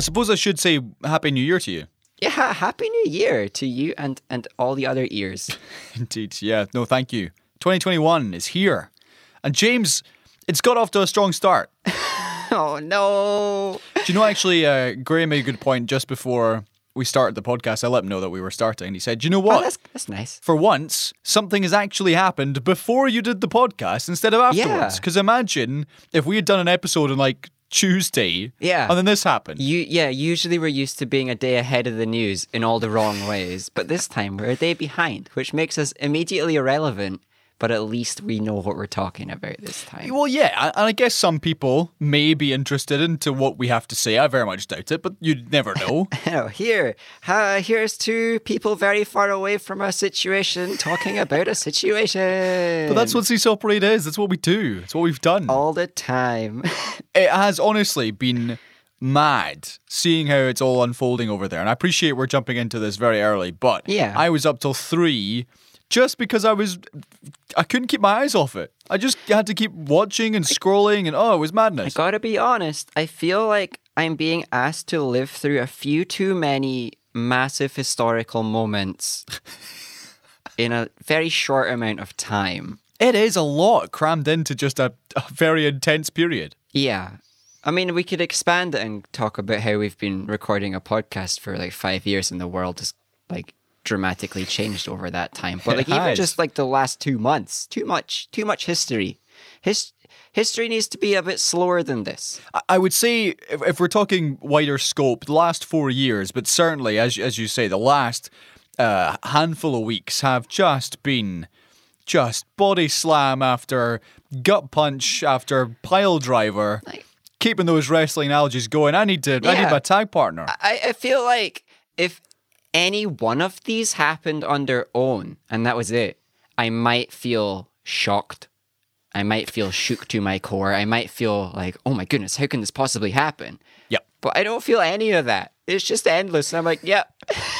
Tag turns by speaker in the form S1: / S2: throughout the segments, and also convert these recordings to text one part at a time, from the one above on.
S1: I suppose I should say Happy New Year to you.
S2: Yeah, happy New Year to you and and all the other ears.
S1: Indeed. Yeah. No, thank you. 2021 is here. And James, it's got off to a strong start.
S2: oh no!
S1: Do you know, actually, uh, Graham made a good point just before we started the podcast. I let him know that we were starting. He said, "Do you know
S2: Oh,
S1: what?
S2: that's that's nice.
S1: For once, something has actually happened before you did the podcast instead of afterwards.
S2: Yeah.
S1: Because imagine if we had done an episode on like Tuesday,
S2: Yeah.
S1: and then this happened.
S2: You yeah. Usually we're used to being a day ahead of the news in all the wrong ways, but this time we're a day behind, which makes us immediately irrelevant. But at least we know what we're talking about this time.
S1: Well, yeah, and I guess some people may be interested into what we have to say. I very much doubt it, but you'd never know.
S2: Oh, here, uh, here's two people very far away from a situation talking about a situation.
S1: but that's what Seesaw Parade is. That's what we do. It's what we've done.
S2: all the time.
S1: It has honestly been mad seeing how it's all unfolding over there. And I appreciate we're jumping into this very early, but
S2: Yeah.
S1: I was up till three just because I was I couldn't keep my eyes off it. I just had to keep watching and scrolling and oh, it was madness.
S2: I gotta be honest, I feel like I'm being asked to live through a few too many massive historical moments in a very short amount of time.
S1: It is a lot crammed into just a, a very intense period.
S2: Yeah. I mean, we could expand it and talk about how we've been recording a podcast for like five years and the world is like dramatically changed over that time. But
S1: It
S2: like even
S1: has.
S2: just like the last two months, too much, too much history. His- history needs to be a bit slower than this.
S1: I- would say if, if we're talking wider scope, the last four years, but certainly as as you say, the last uh, handful of weeks have just been just body slam after gut punch after pile driver.
S2: Like-
S1: Keeping those wrestling analogies going. I need to. I need my tag partner.
S2: I, I feel like if any one of these happened on their own and that was it, I might feel shocked. I might feel shook to my core. I might feel like, oh my goodness, how can this possibly happen?
S1: Yep.
S2: But I don't feel any of that. It's just endless. And I'm like, yep,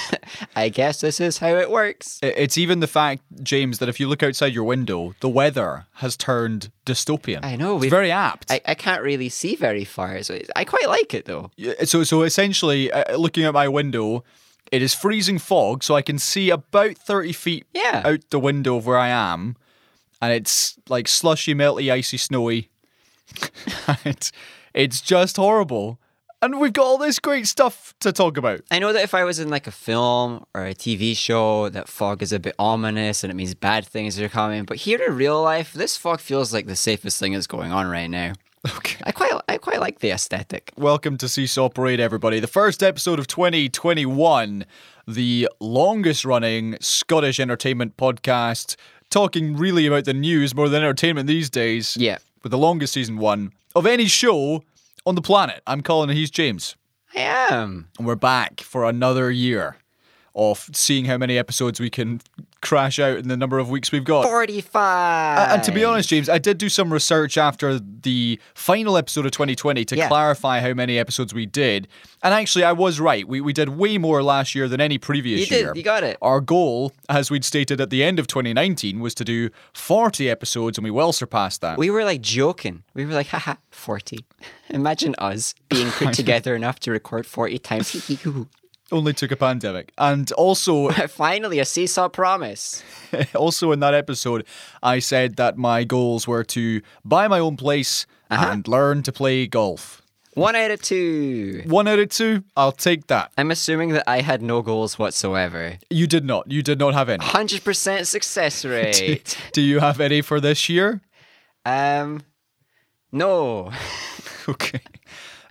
S2: I guess this is how it works.
S1: It's even the fact, James, that if you look outside your window, the weather has turned dystopian.
S2: I know,
S1: It's very apt.
S2: I, I can't really see very far. So I quite like it though.
S1: So, so essentially, uh, looking at my window, it is freezing fog, so I can see about thirty feet
S2: Yeah.
S1: out the window of where I am, and it's like slushy, melty, icy, snowy. it's, it's just horrible, and we've got all this great stuff to talk about.
S2: I know that if I was in like a film or a TV show, that fog is a bit ominous and it means bad things are coming. But here in real life, this fog feels like the safest thing that's going on right now.
S1: Okay.
S2: I quite, I quite like the aesthetic.
S1: Welcome to Seesaw Parade, everybody. The first episode of 2021, the longest running Scottish entertainment podcast, talking really about the news more than entertainment these days.
S2: Yeah.
S1: With the longest season one of any show on the planet. I'm Colin and he's James.
S2: I am.
S1: And we're back for another year of seeing how many episodes we can crash out in the number of weeks we've got.
S2: 45.
S1: Uh, and to be honest, James, I did do some research after the final episode of 2020 to
S2: Yeah.
S1: clarify how many episodes we did. And actually, I was right. We, we did way more last year than any previous
S2: You did,
S1: year.
S2: you got it.
S1: Our goal, as we'd stated at the end of 2019, was to do 40 episodes, and we well surpassed that.
S2: We were like joking. We were like, haha, 40. Imagine us being put together enough to record 40 times.
S1: Only took a pandemic. And also,
S2: Finally, a seesaw promise.
S1: also in that episode, I said that my goals were to buy my own place
S2: Uh-huh.
S1: and learn to play golf.
S2: One out of two.
S1: One out of two, I'll take that.
S2: I'm assuming that I had no goals whatsoever.
S1: You did not. You did not have any.
S2: 100% success rate.
S1: Do you have any for this year?
S2: um, no.
S1: Okay.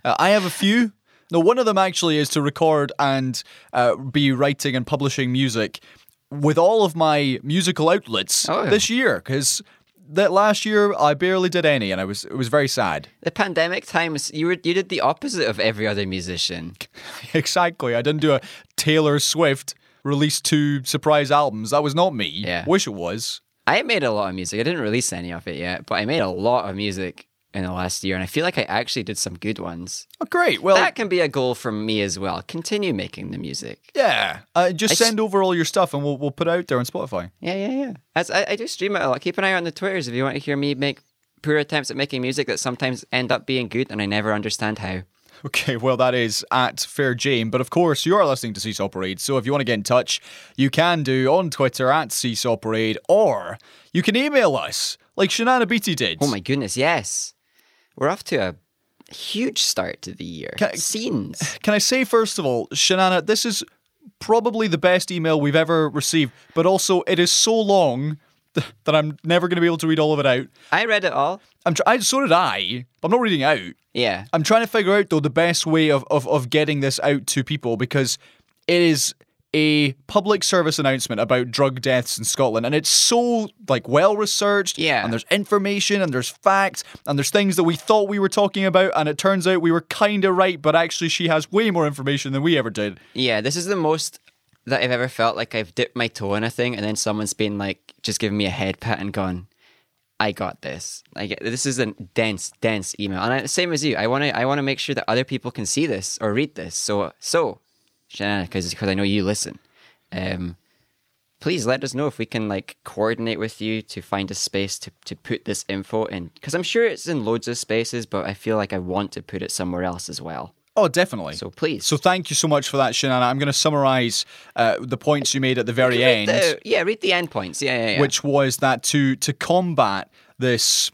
S1: Uh, I have a few. No, one of them actually is to record and uh, be writing and publishing music with all of my musical outlets
S2: Oh.
S1: this year because that last year I barely did any and I was it was very sad.
S2: The pandemic times, you were you did the opposite of every other musician.
S1: exactly. I didn't do a Taylor Swift release two surprise albums. That was not me.
S2: Yeah.
S1: Wish it was.
S2: I made a lot of music. I didn't release any of it yet, but I made a lot of music in the last year, and I feel like I actually did some good ones.
S1: Oh, great. Well,
S2: that can be a goal from me as well. Continue making the music.
S1: yeah. Uh, just
S2: I s-
S1: send over all your stuff and we'll we'll put it out there on Spotify.
S2: Yeah, yeah, yeah. As I, I do stream it a lot. Keep an eye on the Twitters if you want to hear me make poor attempts at making music that sometimes end up being good, and I never understand how.
S1: Okay, well, that is at Fair Jane. But of course, you are listening to Seesaw Parade. So if you want to get in touch, you can do on Twitter at Seesaw Parade, or you can email us like Shanana Beatty did.
S2: Oh my goodness, yes. We're off to a huge start to the year.
S1: Can-
S2: Scenes.
S1: Can I say, first of all, Shanana, this is probably the best email we've ever received, but also it is so long that I'm never going to be able to read all of it out.
S2: I read it all.
S1: I'm tr- I, so did I. I'm not reading out.
S2: Yeah.
S1: I'm trying to figure out though the best way of, of, of getting this out to people because it is a public service announcement about drug deaths in Scotland and it's so like well researched
S2: Yeah.
S1: and there's information and there's facts and there's things that we thought we were talking about and it turns out we were kind of right but actually she has way more information than we ever did.
S2: Yeah, this is the most that I've ever felt like I've dipped my toe in a thing and then someone's been like just giving me a head pat and gone, I got this. Like this is a dense, dense email. And I, same as you. I wanna I wanna make sure that other people can see this or read this. So so Shanana, because I know you listen. Um please let us know if we can like coordinate with you to find a space to, to put this info in. Because I'm sure it's in loads of spaces, but I feel like I want to put it somewhere else as well.
S1: Oh, definitely.
S2: So please.
S1: So thank you so much for that, Shanana. I'm going to summarize uh, the points you made at the very end.
S2: the- yeah, read the end points. Yeah, yeah, yeah.
S1: which was that to to combat this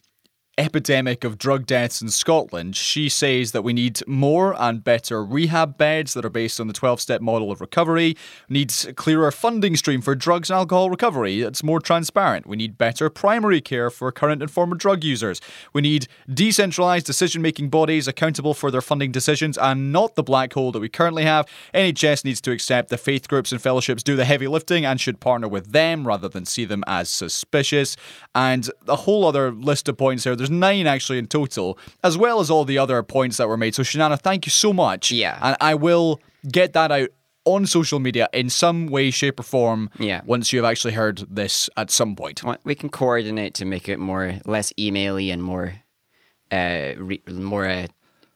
S1: epidemic of drug deaths in Scotland, she says that we need more and better rehab beds that are based on the 12 step model of recovery. We need a clearer funding stream for drugs and alcohol recovery that's more transparent. We need better primary care for current and former drug users. We need decentralized decision making bodies accountable for their funding decisions and not the black hole that we currently have. NHS needs to accept the faith groups and fellowships do the heavy lifting and should partner with them rather than see them as suspicious. And a whole other list of points here. There's nine actually in total, as well as all the other points that were made. So, Shanana, thank you so much.
S2: Yeah.
S1: And I will get that out on social media in some way, shape, or form
S2: Yeah.
S1: once you have actually heard this at some point.
S2: We can coordinate to make it more less emaily and more uh re- more uh,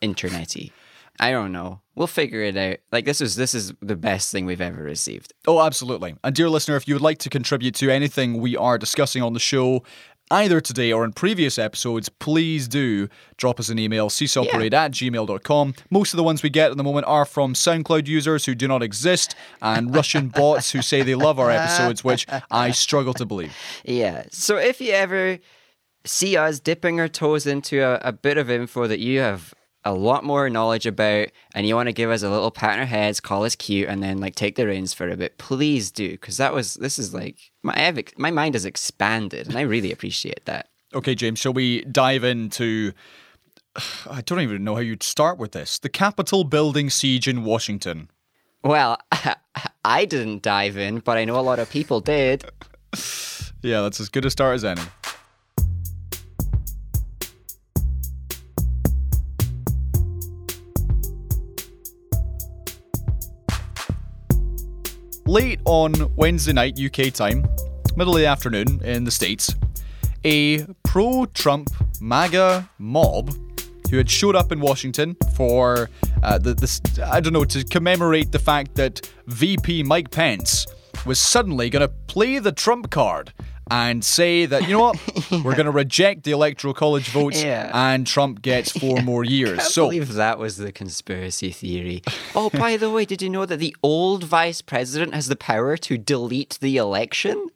S2: internety. I don't know. We'll figure it out. Like this is this is the best thing we've ever received.
S1: Oh, absolutely. And dear listener, if you would like to contribute to anything we are discussing on the show, either today or in previous episodes, please do drop us an email, seesawparade at gmail.com. Most of the ones we get at the moment are from SoundCloud users who do not exist and Russian bots who say they love our episodes, which I struggle to believe.
S2: Yeah. So if you ever see us dipping our toes into a, a bit of info that you have a lot more knowledge about and you want to give us a little pat on our heads, call us cute, and then like take the reins for a bit, please do. Because that was, this is like, my, I have my mind has expanded and I really appreciate that.
S1: Okay, James, shall we dive into. I don't even know how you'd start with this. The Capitol building siege in Washington.
S2: Well, I didn't dive in, but I know a lot of people did.
S1: Yeah, that's as good a start as any. Late on Wednesday night UK time, middle of the afternoon in the States, a pro Trump MAGA mob who had showed up in Washington for uh, the, this, I don't know, to commemorate the fact that VP Mike Pence was suddenly going to play the Trump card and say that, you know what, we're going to reject the Electoral College votes
S2: Yeah.
S1: and Trump gets four more years.
S2: I
S1: so,
S2: believe that was the conspiracy theory. Oh, by the way, did you know that the old vice president has the power to delete the election?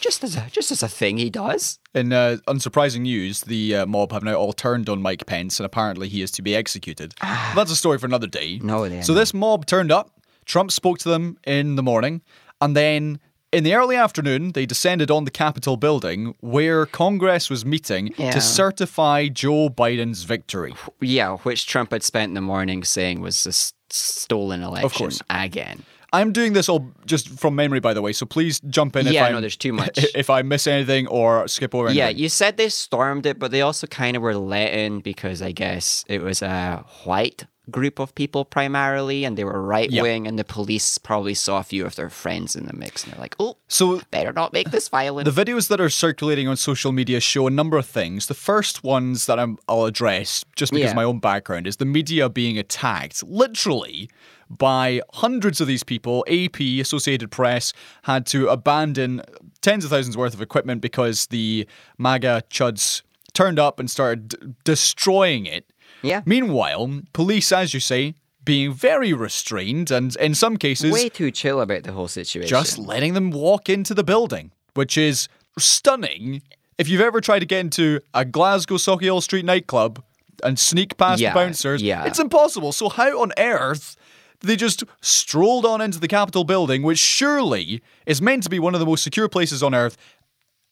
S2: Just as a just as a thing he does.
S1: in uh, unsurprising news, the uh, mob have now all turned on Mike Pence and apparently he is to be executed. That's a story for another day.
S2: No,
S1: So this mob turned up. Trump spoke to them in the morning, and then in the early afternoon, they descended on the Capitol building where Congress was meeting
S2: Yeah.
S1: to certify Joe Biden's victory.
S2: Yeah, which Trump had spent the morning saying was a s- stolen election
S1: course.
S2: again.
S1: I'm doing this all just from memory, by the way, so please jump in if
S2: Yeah,
S1: I
S2: no, there's too much.
S1: if I miss anything or skip over anything.
S2: Yeah, you said they stormed it, but they also kind of were let in because I guess it was a white group of people primarily, and they were right wing, and the police probably saw a few of their friends in the mix, and they're like, "Oh,
S1: So
S2: better not make this violent."
S1: The videos that are circulating on social media show a number of things. The first ones that I'm, I'll address, just because
S2: Yeah.
S1: my own background, is the media being attacked literally by hundreds of these people. AP, Associated Press, had to abandon tens of thousands worth of equipment because the MAGA chuds turned up and started d- destroying it.
S2: Yeah.
S1: Meanwhile, police, as you say, being very restrained and in some cases
S2: Way too chill about the whole situation.
S1: just letting them walk into the building, which is stunning. If you've ever tried to get into a Glasgow Sauchiehall Street nightclub and sneak past
S2: Yeah,
S1: the bouncers,
S2: yeah.
S1: it's impossible. So how on earth they just strolled on into the Capitol building, which surely is meant to be one of the most secure places on earth?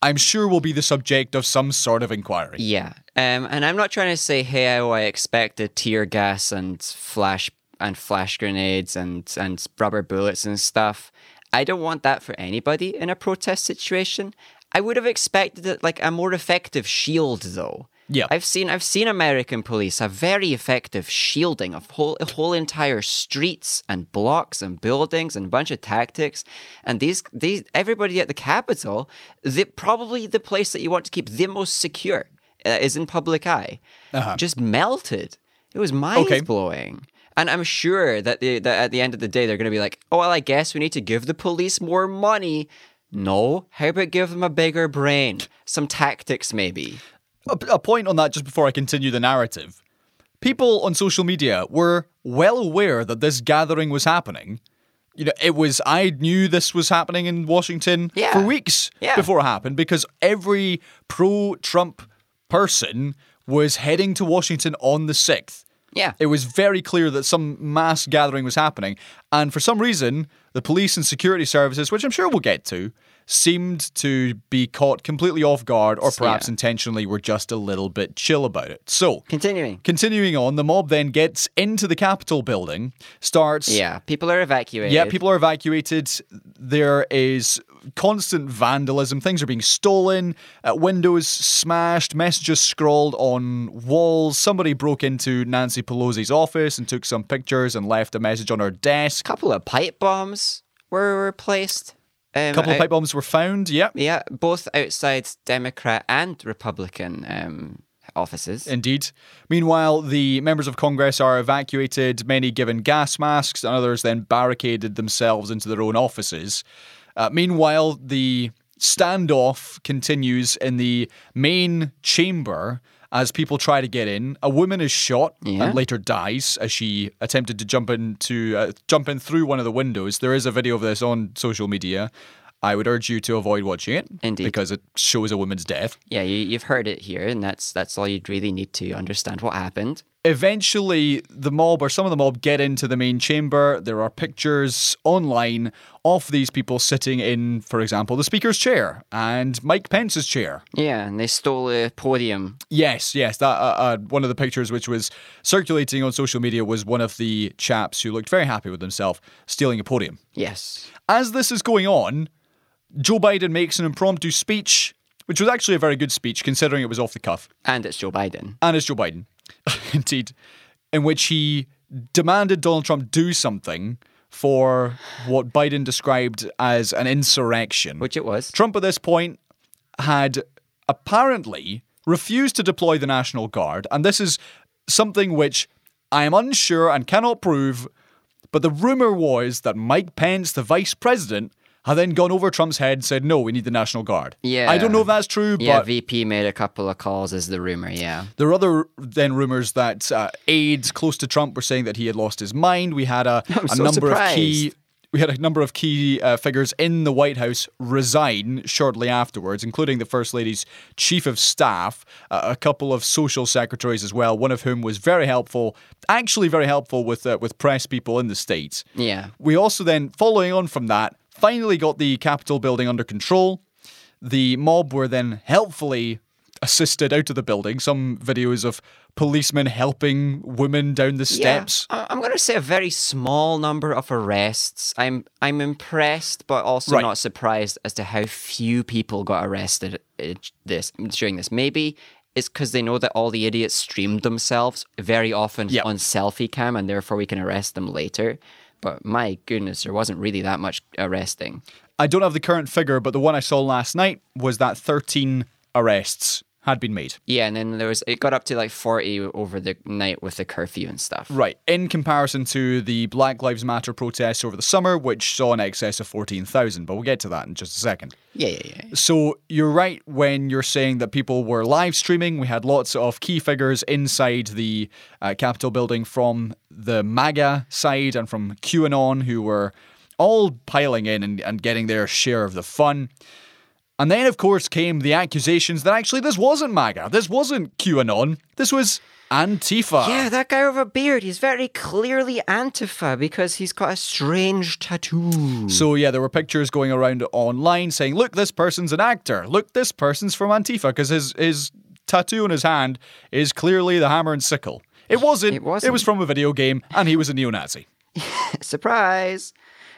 S1: I'm sure will be the subject of some sort of inquiry.
S2: Yeah. Um, and I'm not trying to say, hey, oh, I expected tear gas and flash and flash grenades and, and rubber bullets and stuff. I don't want that for anybody in a protest situation. I would have expected like a more effective shield though.
S1: Yeah.
S2: I've seen I've seen American police have very effective shielding of whole whole entire streets and blocks and buildings and a bunch of tactics. And these these everybody at the Capitol, the probably the place that you want to keep the most secure uh, is in public eye. Just melted. It was mind
S1: Okay.
S2: blowing. And I'm sure that, the, that at the end of the day, they're going to be like, oh, well, I guess we need to give the police more money. No, how about give them a bigger brain? Some tactics, maybe.
S1: A, a point on that just before I continue the narrative. People on social media were well aware that this gathering was happening. You know, it was I knew this was happening in Washington
S2: Yeah.
S1: for weeks
S2: Yeah.
S1: before it happened because every pro-Trump person was heading to Washington on the 6th.
S2: Yeah.
S1: It was very clear that some mass gathering was happening. And for some reason, the police and security services, which I'm sure we'll get to, seemed to be caught completely off guard or perhaps
S2: Yeah.
S1: intentionally were just a little bit chill about it. So,
S2: Continuing.
S1: continuing on, the mob then gets into the Capitol building, starts
S2: Yeah, people are evacuated.
S1: yeah, people are evacuated. There is constant vandalism. Things are being stolen, uh, windows smashed, messages scrawled on walls. Somebody broke into Nancy Pelosi's office and took some pictures and left a message on her desk.
S2: A couple of pipe bombs were, were placed. Um,
S1: A couple of pipe bombs were found. Yep.
S2: Yeah, both outside Democrat and Republican um, offices.
S1: Indeed. Meanwhile, the members of Congress are evacuated, many given gas masks, and others then barricaded themselves into their own offices. Uh, meanwhile, the standoff continues in the main chamber as people try to get in. A woman is shot
S2: Yeah.
S1: and later dies as she attempted to jump into uh, jump in through one of the windows. There is a video of this on social media. I would urge you to avoid watching it
S2: Indeed.
S1: because it shows a woman's death.
S2: yeah, you, you've heard it here, and that's that's all you'd really need to understand what happened.
S1: Eventually the mob or some of the mob get into the main chamber. There are pictures online of these people sitting in, for example, the speaker's chair and Mike Pence's chair.
S2: Yeah, and they stole a podium.
S1: Yes, yes, that uh, uh, one of the pictures which was circulating on social media was one of the chaps who looked very happy with himself stealing a podium.
S2: Yes.
S1: As this is going on, Joe Biden makes an impromptu speech, which was actually a very good speech considering it was off the cuff.
S2: And it's Joe Biden.
S1: and it's Joe Biden, indeed, in which he demanded Donald Trump do something for what Biden described as an insurrection.
S2: Which it was.
S1: Trump at this point had apparently refused to deploy the National Guard, and this is something which I am unsure and cannot prove, but the rumor was that Mike Pence, the vice president, had then gone over Trump's head and said, no, we need the National Guard.
S2: Yeah.
S1: I don't know if that's true,
S2: Yeah,
S1: but
S2: VP made a couple of calls, is the rumor. Yeah.
S1: there were other then rumors that uh, aides close to Trump were saying that he had lost his mind. We had a, a
S2: so
S1: number of key we had a number of key uh, figures in the White House resign shortly afterwards, including the First Lady's chief of staff, uh, a couple of social secretaries as well. One of whom was very helpful, actually very helpful with uh, with press people in the states.
S2: Yeah.
S1: We also then, following on from that, finally got the Capitol building under control. The mob were then helpfully assisted out of the building. Some videos of policemen helping women down the steps.
S2: Yeah. I'm going to say a very small number of arrests. I'm I'm impressed, but also
S1: Right.
S2: not surprised as to how few people got arrested uh, this during this. Maybe it's because they know that all the idiots streamed themselves very often
S1: Yeah.
S2: on selfie cam, and therefore we can arrest them later. But my goodness, there wasn't really that much arresting.
S1: I don't have the current figure, but the one I saw last night was that 13 arrests had been made.
S2: Yeah, and then there was it got up to like forty over the night with the curfew and stuff.
S1: Right, in comparison to the Black Lives Matter protests over the summer, which saw an excess of 14,000, but we'll get to that in just a second.
S2: Yeah, yeah, yeah.
S1: So you're right when you're saying that people were live streaming. We had lots of key figures inside the uh, Capitol building from the MAGA side and from QAnon who were all piling in and, and getting their share of the fun. And then, of course, came the accusations that actually this wasn't MAGA. This wasn't QAnon. This was Antifa.
S2: Yeah, that guy with a beard, he's very clearly Antifa because he's got a strange tattoo.
S1: So, yeah, there were pictures going around online saying, look, this person's an actor. Look, this person's from Antifa because his, his tattoo on his hand is clearly the hammer and sickle. It wasn't.
S2: It wasn't.
S1: It was from a video game and he was a neo Nazi.
S2: Surprise!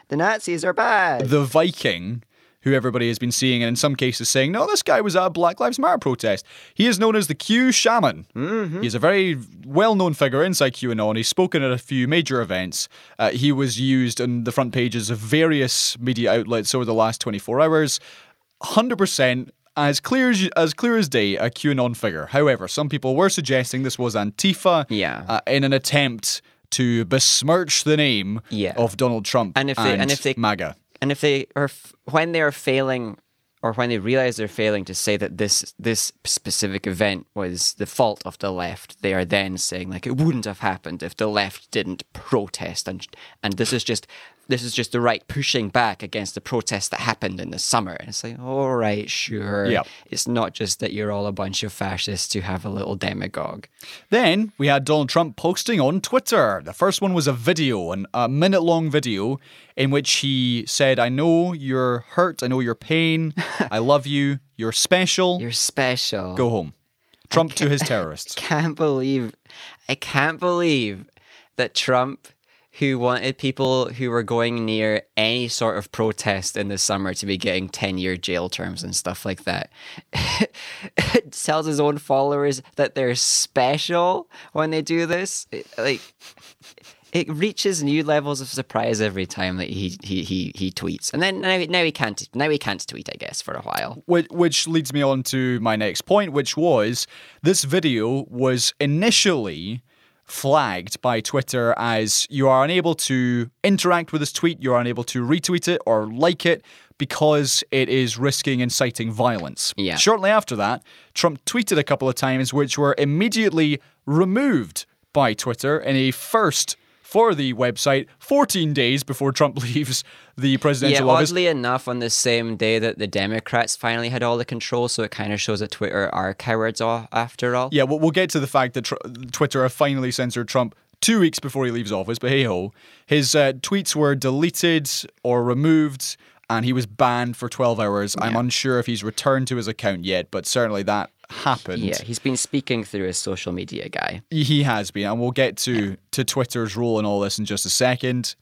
S2: The Nazis are bad.
S1: The Viking. Who everybody has been seeing, and in some cases saying, no, this guy was at a Black Lives Matter protest. He is known as the Q Shaman. Mm-hmm. He's a very well known figure inside QAnon. He's spoken at a few major events. Uh, he was used on the front pages of various media outlets over the last 24 hours. 100% as clear as, as clear as day, a QAnon figure. However, some people were suggesting this was Antifa
S2: Yeah.
S1: uh, in an attempt to besmirch the name
S2: Yeah.
S1: of Donald Trump
S2: And if they- and if they-
S1: MAGA.
S2: And if they f- when they are failing or when they realize they're failing to say that this this specific event was the fault of the left they are then saying like it wouldn't have happened if the left didn't protest. And and this is just this is just the right pushing back against the protest that happened in the summer and it's like all right sure
S1: Yep.
S2: it's not just that you're all a bunch of fascists who have a little demagogue
S1: Then we had Donald Trump posting on Twitter. The first one was a video, an, a minute long video, in which he said, I know you're hurt. I know your pain. I love you. You're special.
S2: you're special
S1: Go home. Trump to his terrorists.
S2: I can't believe I can't believe that Trump who wanted people who were going near any sort of protest in the summer to be getting 10 year jail terms and stuff like that. Tells his own followers that they're special when they do this. It- like it reaches new levels of surprise every time that he he he, he tweets. And then now, now he can't now he can't tweet I guess for a while.
S1: Which, which leads me on to my next point, which was this video was initially flagged by Twitter as you are unable to interact with this tweet, you are unable to retweet it or like it because it is risking inciting violence.
S2: Yeah.
S1: Shortly after that, Trump tweeted a couple of times, which were immediately removed by Twitter in a first for the website 14 days before Trump leaves the
S2: Yeah,
S1: presidential office.
S2: oddly enough, on the same day that the Democrats finally had all the control, so it kind of shows that Twitter are cowards after all.
S1: Yeah, we'll, we'll get to the fact that tr- Twitter have finally censored Trump two weeks before he leaves office, but hey ho. His uh, tweets were deleted or removed, and he was banned for 12 hours. I'm unsure if he's returned to his account yet, but certainly that happened.
S2: Yeah, he's been speaking through his social media guy.
S1: He has been, and we'll get to, to Twitter's role in all this in just a second.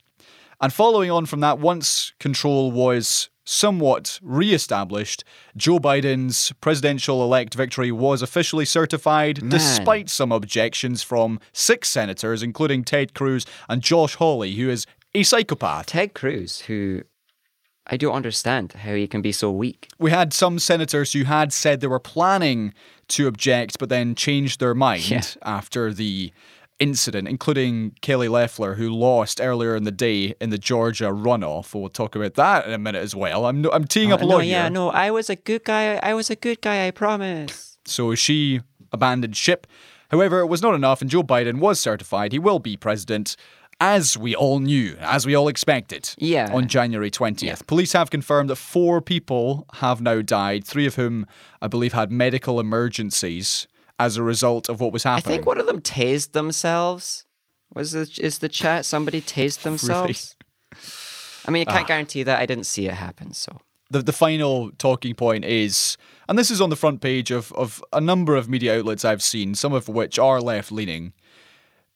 S1: And following on from that, once control was somewhat re-established, Joe Biden's presidential elect victory was officially certified, despite some objections from six senators, including Ted Cruz and Josh Hawley, who is a psychopath.
S2: Ted Cruz, who I don't understand how he can be so weak.
S1: We had some senators who had said they were planning to object, but then changed their mind
S2: Yeah.
S1: after the incident, including Kelly Loeffler, who lost earlier in the day in the Georgia runoff. We'll talk about that in a minute as well. I'm I'm teeing up a
S2: Uh, no,
S1: lot
S2: yeah,
S1: here.
S2: no, I was a good guy. I was a good guy, I promise.
S1: So she abandoned ship. However, it was not enough, and Joe Biden was certified. He will be president, as we all knew, as we all expected.
S2: Yeah.
S1: On January 20th. Police have confirmed that four people have now died, three of whom I believe had medical emergencies as a result of what was happening.
S2: I think one of them tased themselves. Was the, is the chat somebody tased themselves? I mean, I
S1: Ah.
S2: can't guarantee that. I didn't see it happen, so.
S1: the, the final talking point is, and this is on the front page of, of a number of media outlets I've seen, some of which are left leaning,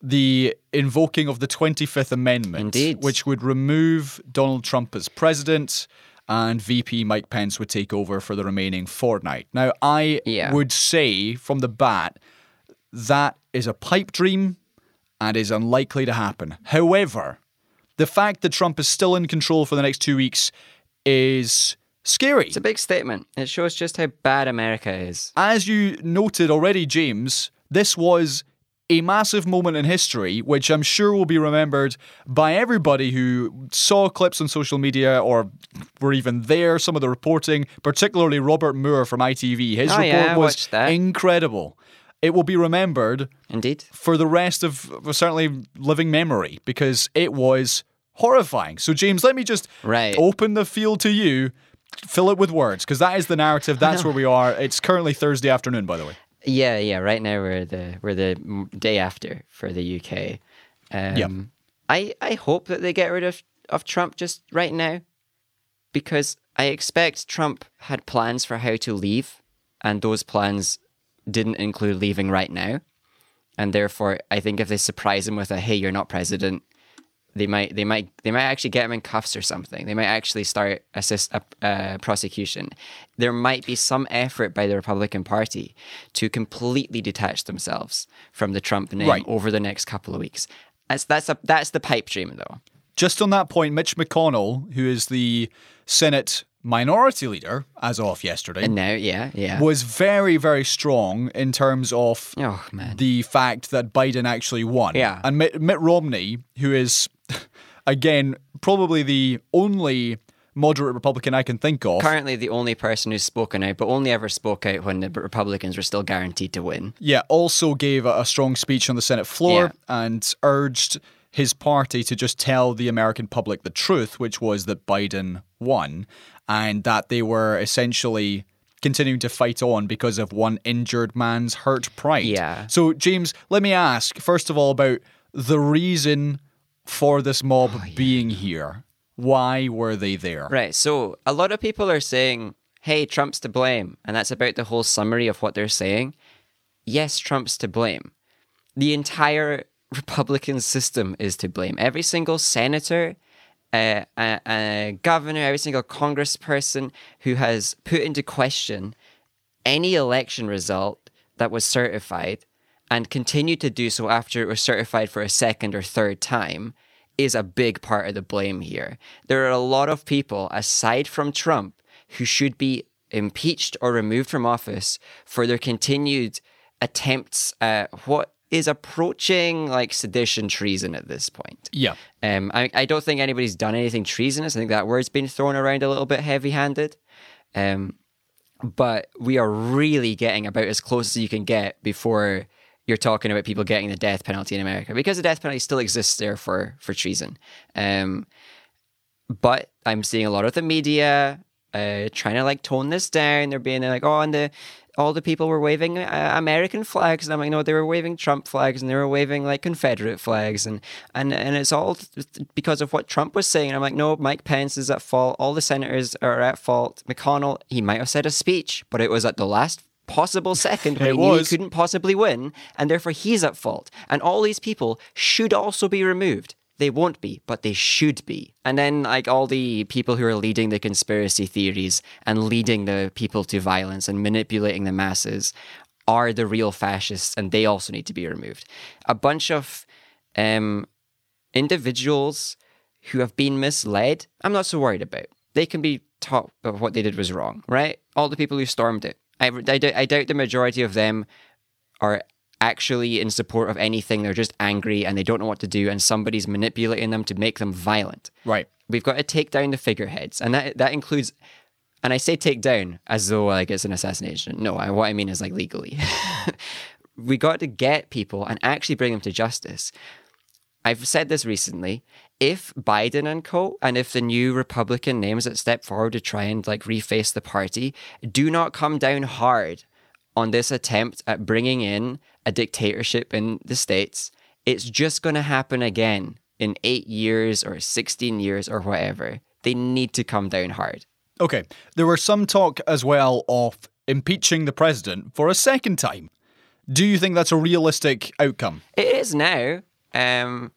S1: the invoking of the 25th Amendment,
S2: Indeed.
S1: which would remove Donald Trump as president and VP Mike Pence would take over for the remaining fortnight. Now, I
S2: Yeah.
S1: would say from the bat that is a pipe dream and is unlikely to happen. However, the fact that Trump is still in control for the next two weeks is scary.
S2: It's a big statement. It shows just how bad America is.
S1: As you noted already, James, this was a massive moment in history, which I'm sure will be remembered by everybody who saw clips on social media or were even there. Some of the reporting, particularly Robert Moore from ITV, his
S2: Oh,
S1: report
S2: yeah,
S1: was incredible. It will be remembered
S2: Indeed.
S1: for the rest of certainly living memory because it was horrifying. So, James, let me just
S2: Right.
S1: open the field to you. Fill it with words because that is the narrative. That's where we are. It's currently Thursday afternoon, by the way.
S2: Yeah, yeah. Right now we're the we're the day after for the UK. Um,
S1: Yep.
S2: I I hope that they get rid of of Trump just right now, because I expect Trump had plans for how to leave, and those plans didn't include leaving right now, and therefore I think if they surprise him with a "Hey, you're not president," they might they might they might actually get him in cuffs or something. They might actually start assist a uh, prosecution. There might be some effort by the Republican Party to completely detach themselves from the Trump name
S1: Right.
S2: over the next couple of weeks. That's that's a that's the pipe dream though.
S1: Just on that point, Mitch McConnell, who is the Senate minority leader as of yesterday,
S2: And now, yeah, yeah.
S1: was very, very strong in terms of
S2: Oh
S1: the fact that Biden actually won.
S2: Yeah.
S1: And Mitt, Mitt Romney, who is, again, probably the only moderate Republican I can think of.
S2: Currently, the only person who's spoken out, but only ever spoke out when the Republicans were still guaranteed to win.
S1: Yeah, also gave a, a strong speech on the Senate floor
S2: Yeah.
S1: and urged his party to just tell the American public the truth, which was that Biden won and that they were essentially continuing to fight on because of one injured man's hurt pride.
S2: Yeah.
S1: So, James, let me ask, first of all, about the reason for this mob
S2: Oh,
S1: being here. Why were they there?
S2: Right. So a lot of people are saying, hey, Trump's to blame. And that's about the whole summary of what they're saying. Yes, Trump's to blame. The entire Republican system is to blame. Every single senator, uh, a, a governor, every single congressperson who has put into question any election result that was certified and continued to do so after it was certified for a second or third time is a big part of the blame here. There are a lot of people, aside from Trump, who should be impeached or removed from office for their continued attempts at what is approaching like sedition treason at this point.
S1: Yeah.
S2: Um, I, I don't think anybody's done anything treasonous. I think that word's been thrown around a little bit heavy handed. Um, but we are really getting about as close as you can get before you're talking about people getting the death penalty in America because the death penalty still exists there for, for treason. Um, but I'm seeing a lot of the media uh, trying to like tone this down. They're being like, oh, and the all the people were waving uh, American flags, and I'm like, no, they were waving Trump flags, and they were waving like Confederate flags, and and and it's all because of what Trump was saying. And I'm like, no, Mike Pence is at fault. All the senators are at fault. McConnell, he might have said a speech, but it was at the last possible second when
S1: It
S2: he knew he couldn't possibly win, and therefore he's at fault. And all these people should also be removed. They won't be, but they should be. And then, like, all the people who are leading the conspiracy theories and leading the people to violence and manipulating the masses are the real fascists, and they also need to be removed. A bunch of um, individuals who have been misled, I'm not so worried about. They can be taught that what they did was wrong, right? All the people who stormed it. I, I, doubt- I doubt the majority of them are actually in support of anything. They're just angry and they don't know what to do, and somebody's manipulating them to make them violent.
S1: Right.
S2: We've got to take down the figureheads, and that that includes. And I say take down as though like it's an assassination. No, I, what I mean is like legally. we got to get people and actually bring them to justice. I've said this recently. If Biden and co and if the new Republican names that step forward to try and like reface the party do not come down hard on this attempt at bringing in a dictatorship in the States, it's just going to happen again in eight years or 16 years or whatever. They need to come down hard.
S1: Okay. There was some talk as well of impeaching the president for a second time. Do you think that's a realistic outcome?
S2: It is now, um,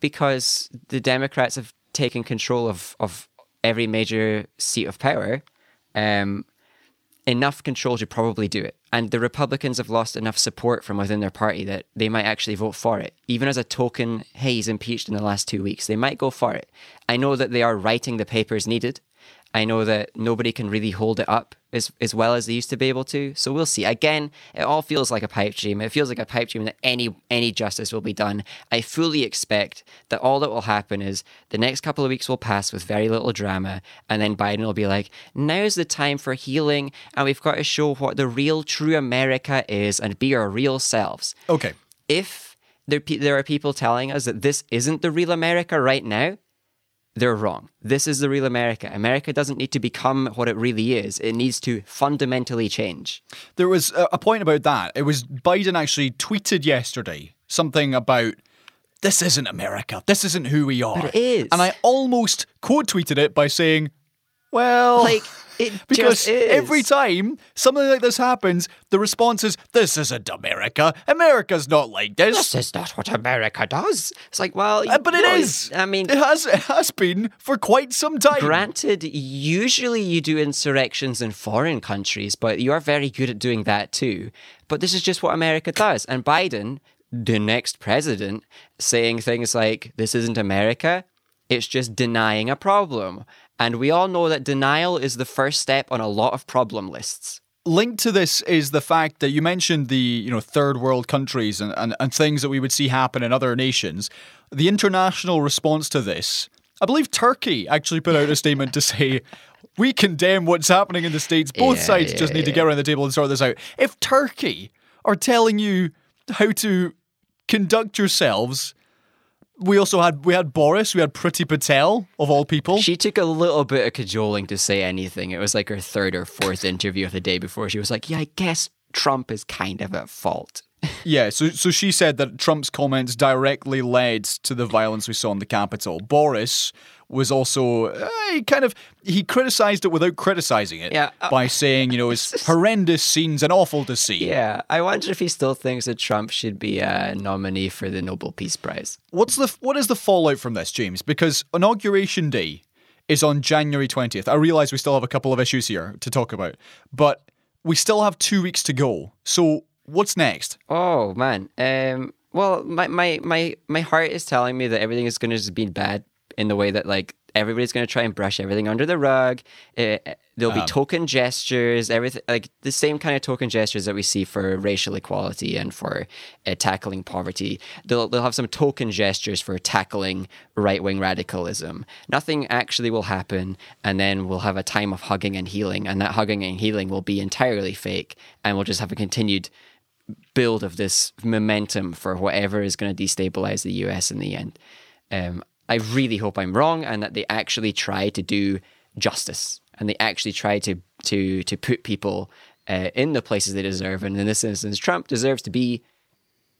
S2: because the Democrats have taken control of, of every major seat of power. Um, enough control to probably do it. And the Republicans have lost enough support from within their party that they might actually vote for it. Even as a token, hey, he's impeached in the last two weeks, they might go for it. I know that they are writing the papers needed. I know that nobody can really hold it up as, as well as they used to be able to. So we'll see. Again, it all feels like a pipe dream. It feels like a pipe dream that any any justice will be done. I fully expect that all that will happen is the next couple of weeks will pass with very little drama, and then Biden will be like, "Now's the time for healing, and we've got to show what the real, true America is and be our real selves."
S1: Okay.
S2: If there, there are people telling us that this isn't the real America right now, they're wrong. This is the real America. America doesn't need to become what it really is. It needs to fundamentally change.
S1: There was a point about that. It was Biden actually tweeted yesterday something about this isn't America. This isn't who we are.
S2: But it is.
S1: And I almost quote tweeted it by saying, well,
S2: Like it
S1: because every time something like this happens, the response is, this isn't America. America's not like this.
S2: this is not what America does. It's like, well,
S1: Uh, but it
S2: no,
S1: is.
S2: I mean,
S1: it has it has been for quite some time.
S2: Granted, usually you do insurrections in foreign countries, but you are very good at doing that too. But this is just what America does. And Biden, the next president, saying things like, this isn't America, it's just denying a problem. And we all know that denial is the first step on a lot of problem lists.
S1: linked to this is the fact that you mentioned the you know third world countries and, and, and things that we would see happen in other nations. The international response to this, I believe Turkey actually put out a statement to say we condemn what's happening in the states. Both
S2: Yeah,
S1: sides
S2: yeah,
S1: just need to get around the table and sort this out. If Turkey are telling you how to conduct yourselves, we also had we had Boris, we had Priti Patel of all people.
S2: She took a little bit of cajoling to say anything. It was like her third or fourth interview of the day before. She was like, yeah, I guess Trump is kind of at fault.
S1: Yeah, so so she said that Trump's comments directly led to the violence we saw in the Capitol. Boris was also uh, he kind of he criticized it without criticizing it
S2: Yeah, uh,
S1: by saying you know it's horrendous scenes and awful to see.
S2: Yeah, I wonder if he still thinks that Trump should be a nominee for the Nobel Peace Prize.
S1: What's the what is the fallout from this, James? Because inauguration day is on January twentieth. I realize we still have a couple of issues here to talk about, but we still have two weeks to go. So what's next?
S2: Oh man. Um. Well, my my my my heart is telling me that everything is going to just be bad in the way that like everybody's going to try and brush everything under the rug. Uh, there'll be token gestures, everything like the same kind of token gestures that we see for racial equality and for uh, tackling poverty. They'll they'll have some token gestures for tackling right wing radicalism. Nothing actually will happen, and then we'll have a time of hugging and healing, and that hugging and healing will be entirely fake, and we'll just have a continued build of this momentum for whatever is going to destabilize the US in the end. Um, I really hope I'm wrong and that they actually try to do justice and they actually try to to to put people uh, in the places they deserve. And in this instance, Trump deserves to be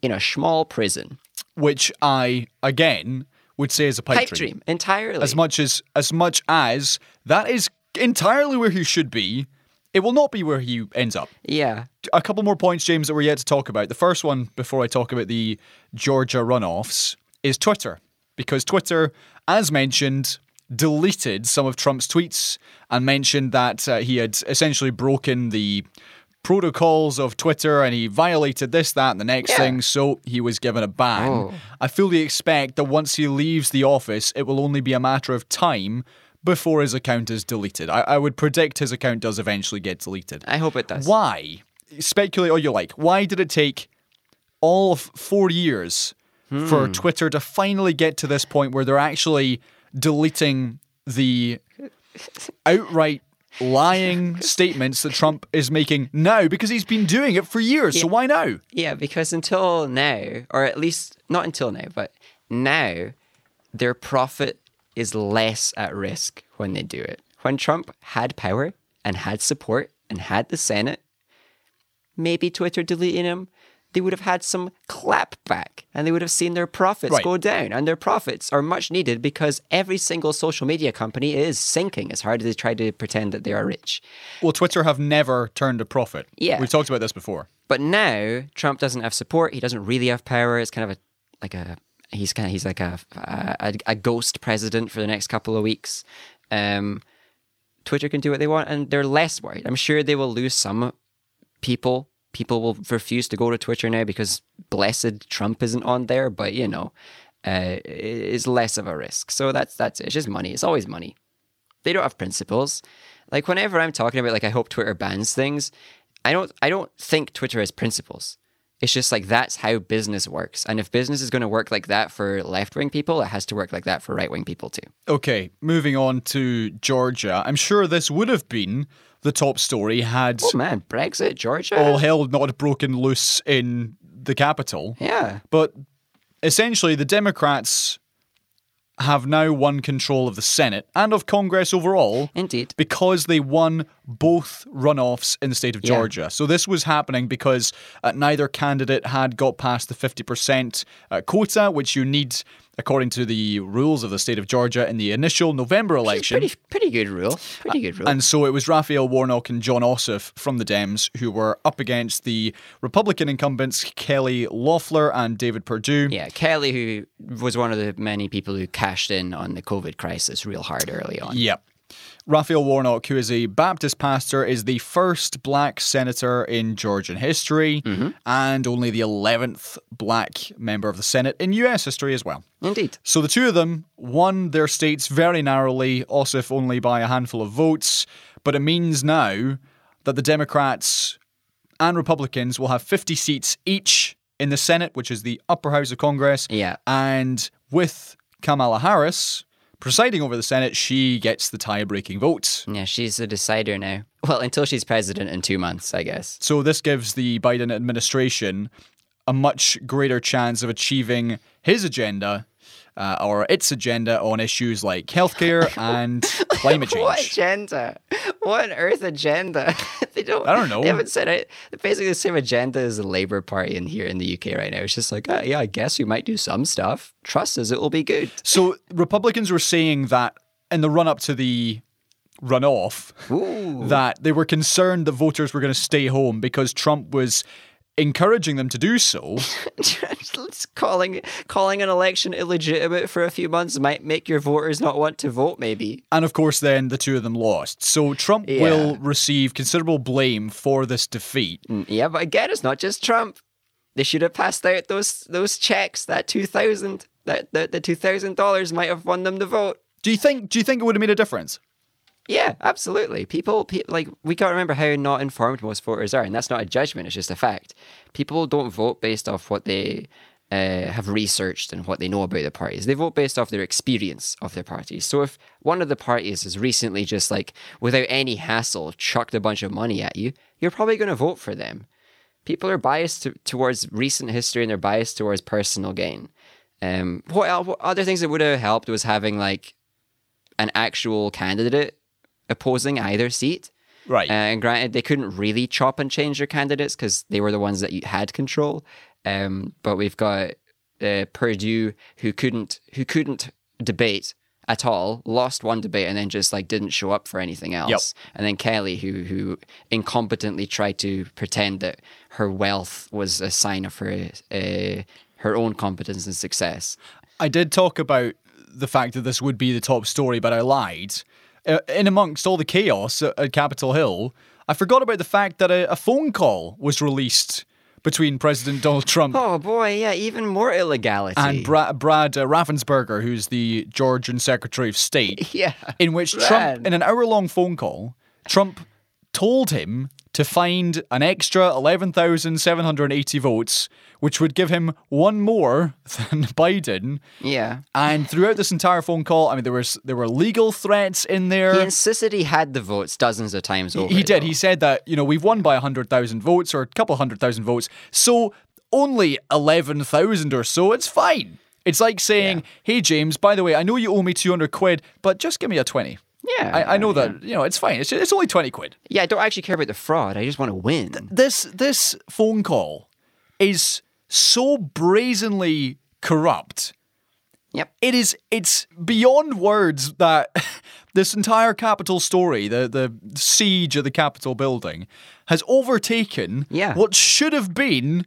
S2: in a small prison.
S1: Which I again would say is a pipe,
S2: Pipe dream entirely.
S1: as much as as much as that is entirely where he should be it will not be where he ends up
S2: yeah.
S1: a couple more points james that we're yet to talk about the first one before i talk about the georgia runoffs is twitter because twitter as mentioned deleted some of trump's tweets and mentioned that uh, he had essentially broken the protocols of Twitter and he violated this, that, and the next
S2: Yeah.
S1: thing, so he was given a ban.
S2: Oh.
S1: I fully expect that once he leaves the office, it will only be a matter of time before his account is deleted. I, I would predict his account does eventually get deleted.
S2: I hope it does.
S1: Why? Speculate all you like. Why did it take all of four years
S2: Hmm.
S1: for Twitter to finally get to this point where they're actually deleting the outright lying statements that Trump is making now because he's been doing it for years. So why now?
S2: Yeah, because until now, or at least not until now, but now, their profit is less at risk when they do it. When Trump had power and had support and had the Senate, maybe Twitter deleting him, they would have had some clapback and they would have seen their profits
S1: Right.
S2: go down. And their profits are much needed because every single social media company is sinking as hard as they try to pretend that they are rich.
S1: Well, Twitter have never turned a profit.
S2: Yeah.
S1: We've talked about this before.
S2: But now Trump doesn't have support. He doesn't really have power. It's kind of a like a he's kind of he's like a a, a ghost president for the next couple of weeks. Um, Twitter can do what they want, and they're less worried. I'm sure they will lose some people. People will refuse to go to Twitter now because blessed Trump isn't on there. But you know, uh, it's less of a risk. So that's that's it. It's just money. It's always money. They don't have principles. Like whenever I'm talking about like I hope Twitter bans things, I don't I don't think Twitter has principles. It's just like that's how business works. And if business is going to work like that for left wing people, it has to work like that for right wing people too.
S1: Okay, moving on to Georgia. I'm sure this would have been the top story had
S2: Oh man, Brexit, Georgia.
S1: all hell not broken loose in the capital.
S2: yeah.
S1: But essentially, the Democrats have now won control of the Senate and of Congress overall
S2: Indeed.
S1: because they won both runoffs in the state of
S2: Yeah.
S1: Georgia. So this was happening because uh, neither candidate had got past the 50% uh, quota, which you need according to the rules of the state of Georgia in the initial November election.
S2: Pretty pretty good rule. Pretty good rule.
S1: And so it was Raphael Warnock and Jon Ossoff from the Dems who were up against the Republican incumbents Kelly Loeffler and David Perdue.
S2: yeah, Kelly, who was one of the many people who cashed in on the COVID crisis real hard early on.
S1: Yep. Raphael Warnock, who is a Baptist pastor, is the first black senator in Georgian history mm-hmm. and only the 11th black member of the Senate in US history as well.
S2: Indeed.
S1: So the two of them won their states very narrowly, Ossoff only by a handful of votes. But it means now that the Democrats and Republicans will have 50 seats each in the Senate, which is the upper house of Congress.
S2: Yeah.
S1: And with Kamala Harris presiding over the Senate, she gets the tie breaking votes.
S2: Yeah, she's the decider now. Well, until she's president in two months, I guess.
S1: So this gives the Biden administration a much greater chance of achieving his agenda uh, or its agenda on issues like healthcare and climate change.
S2: What agenda? What on earth agenda? they don't.
S1: I don't know.
S2: They haven't said it. Basically, the same agenda as the Labour Party in here in the UK right now. It's just like, uh, yeah, I guess we might do some stuff. Trust us, it will be good.
S1: So Republicans were saying that in the run up to the runoff,
S2: Ooh.
S1: that they were concerned that voters were going to stay home because Trump was encouraging them to do so.
S2: Just calling calling an election illegitimate for a few months might make your voters not want to vote. Maybe.
S1: And of course, then the two of them lost. So Trump
S2: Yeah.
S1: will receive considerable blame for this defeat.
S2: Mm, Yeah, but again, it's not just Trump. They should have passed out those those checks. That two thousand. That the, the two thousand dollars might have won them the vote.
S1: Do you think? Do you think it would have made a difference?
S2: Yeah, absolutely. People, pe- like we to remember how not informed most voters are, and that's not a judgment; it's just a fact. People don't vote based off what they uh, have researched and what they know about the parties. They vote based off their experience of their parties. So if one of the parties has recently just like without any hassle chucked a bunch of money at you, you're probably going to vote for them. People are biased to, towards recent history and they're biased towards personal gain. Um, what, what other things that would have helped was having like an actual candidate opposing either seat.
S1: Right.
S2: Uh, and granted, they couldn't really chop and change their candidates because they were the ones that you had control. Um, but we've got uh, Perdue who couldn't who couldn't debate at all, lost one debate and then just like didn't show up for anything else. And then Kelly who who incompetently tried to pretend that her wealth was a sign of her uh, her own competence and success.
S1: I did talk about the fact that this would be the top story, but I lied. Uh, in amongst all the chaos at, at Capitol Hill, I forgot about the fact that a, a phone call was released between President Donald Trump
S2: Oh boy, yeah, even more illegality.
S1: and Bra- Brad uh, Raffensperger, who's the Georgian Secretary of State,
S2: yeah.
S1: in which
S2: Brad.
S1: Trump, in an hour long phone call, Trump told him to find an extra 11,780 votes, which would give him one more than Biden.
S2: Yeah.
S1: And throughout this entire phone call, I mean, there was there were legal threats in there.
S2: He insisted he had the votes dozens of times over.
S1: He did.
S2: though.
S1: He said that you know we've won by hundred thousand votes or a couple hundred thousand votes, so only eleven thousand or so. It's fine. It's like saying, "Hey James, by the way, I know you owe me two hundred quid, but just give me a twenty.
S2: Yeah.
S1: I, I know that you know it's fine. It's it's only twenty quid."
S2: Yeah, I don't actually care about the fraud. I just want to win.
S1: This this phone call is so brazenly corrupt.
S2: Yep.
S1: It is it's beyond words that this entire capital story, the the siege of the Capitol building, has overtaken
S2: Yeah.
S1: what should have been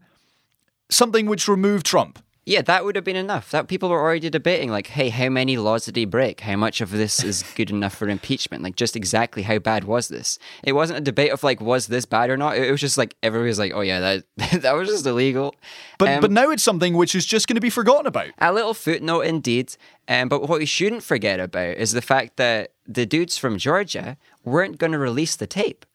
S1: something which removed Trump.
S2: Yeah, that would have been enough. That people were already debating, like, hey, how many laws did he break? How much of this is good enough for impeachment? Like, just exactly how bad was this? It wasn't a debate of like, was this bad or not? It was just like everybody was like, oh yeah, that that was just illegal.
S1: But
S2: Um,
S1: but now it's something which is just going to be forgotten about.
S2: a little footnote indeed. Um, but what we shouldn't forget about is the fact that the dudes from Georgia weren't going to release the tape.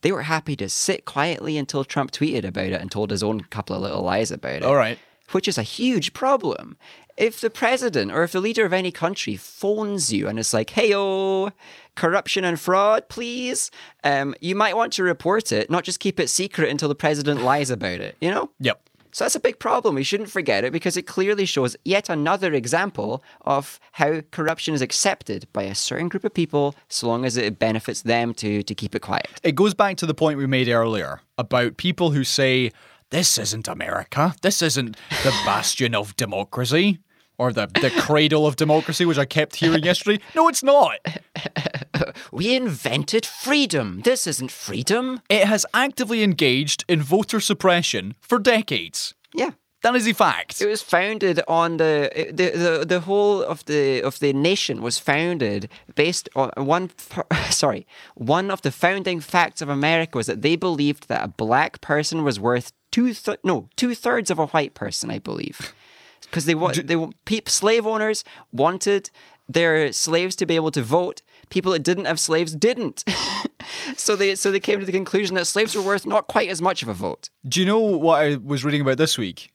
S2: They were happy to sit quietly until Trump tweeted about it and told his own couple of little lies about it.
S1: All right.
S2: Which is a huge problem. If the president or if the leader of any country phones you and it's like, hey, oh, corruption and fraud, please, um, you might want to report it, not just keep it secret until the president lies about it, you know?
S1: Yep.
S2: So that's a big problem. We shouldn't forget it because it clearly shows yet another example of how corruption is accepted by a certain group of people so long as it benefits them to, to keep it quiet.
S1: It goes back to the point we made earlier about people who say, this isn't America. This isn't the bastion of democracy or the, the cradle of democracy, which I kept hearing yesterday. No, it's not.
S2: We invented freedom. This isn't freedom.
S1: It has actively engaged in voter suppression for decades.
S2: Yeah.
S1: That is a fact.
S2: It was founded on the the the, the whole of the of the nation was founded based on one sorry one of the founding facts of America was that they believed that a black person was worth two th- no two thirds of a white person I believe because they want they want- pe- slave owners wanted their slaves to be able to vote people that didn't have slaves didn't so they so they came to the conclusion that slaves were worth not quite as much of a vote
S1: Do you know what I was reading about this week?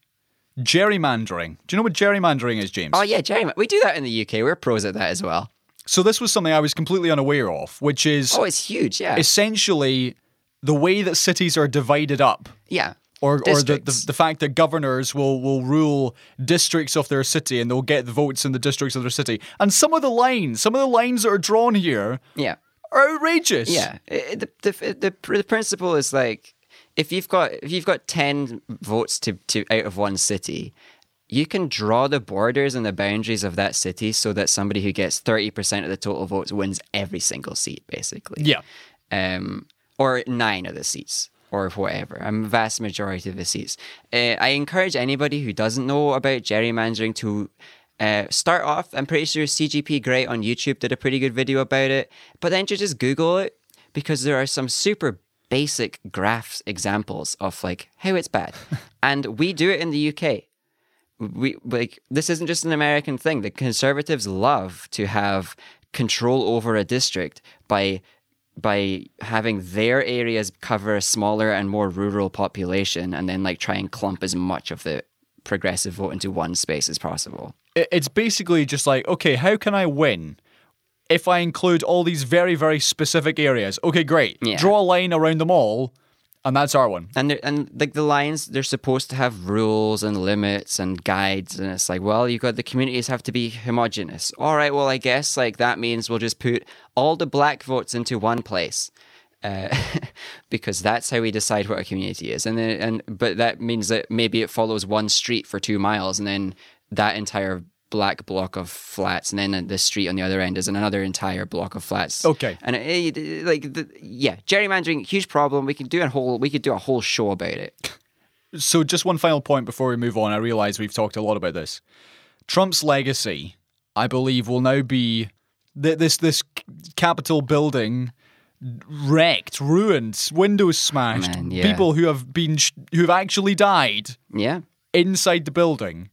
S1: Gerrymandering. Do you know what gerrymandering is, James?
S2: oh yeah Jerry we do that in the UK we're pros at that as well
S1: so this was something I was completely unaware of, which is
S2: oh it's huge yeah
S1: essentially the way that cities are divided up.
S2: Yeah.
S1: Or, or the, the, the fact that governors will, will rule districts of their city and they'll get the votes in the districts of their city. And some of the lines, some of the lines that are drawn here
S2: yeah.
S1: are outrageous.
S2: Yeah. The, the, the, the principle is like if you've got if you've got 10 votes to, to out of one city, you can draw the borders and the boundaries of that city so that somebody who gets 30% of the total votes wins every single seat basically.
S1: Yeah.
S2: um, or nine of the seats, or whatever, a vast majority of the seats. Uh, I encourage anybody who doesn't know about gerrymandering to uh, start off. I'm pretty sure CGP Grey on YouTube did a pretty good video about it, but then to just Google it because there are some super basic graphs examples of like how it's bad, and we do it in the UK we like this isn't just an American thing. The conservatives love to have control over a district by by having their areas cover a smaller and more rural population and then like try and clump as much of the progressive vote into one space as possible.
S1: It's basically just like, okay, how can I win? If I include all these very, very specific areas, okay, great.
S2: Yeah.
S1: Draw a line around them all, and that's our one.
S2: And and like the lines, they're supposed to have rules and limits and guides, and it's like, well, you've got the communities have to be homogenous. All right, well, I guess like that means we'll just put all the black votes into one place, uh, because that's how we decide what a community is. And then and but that means that maybe it follows one street for two miles, and then that entire black block of flats, and then the street on the other end is another entire block of flats.
S1: Okay.
S2: And it, it- like the, yeah, gerrymandering huge problem. We can do a whole we could do a whole show about it.
S1: So, just one final point before we move on. I realize we've talked a lot about this. Trump's legacy, I believe, will now be th- this this Capitol building wrecked, ruined, windows smashed,
S2: Man, yeah.
S1: people who have been sh- who have actually died
S2: Yeah.
S1: inside the building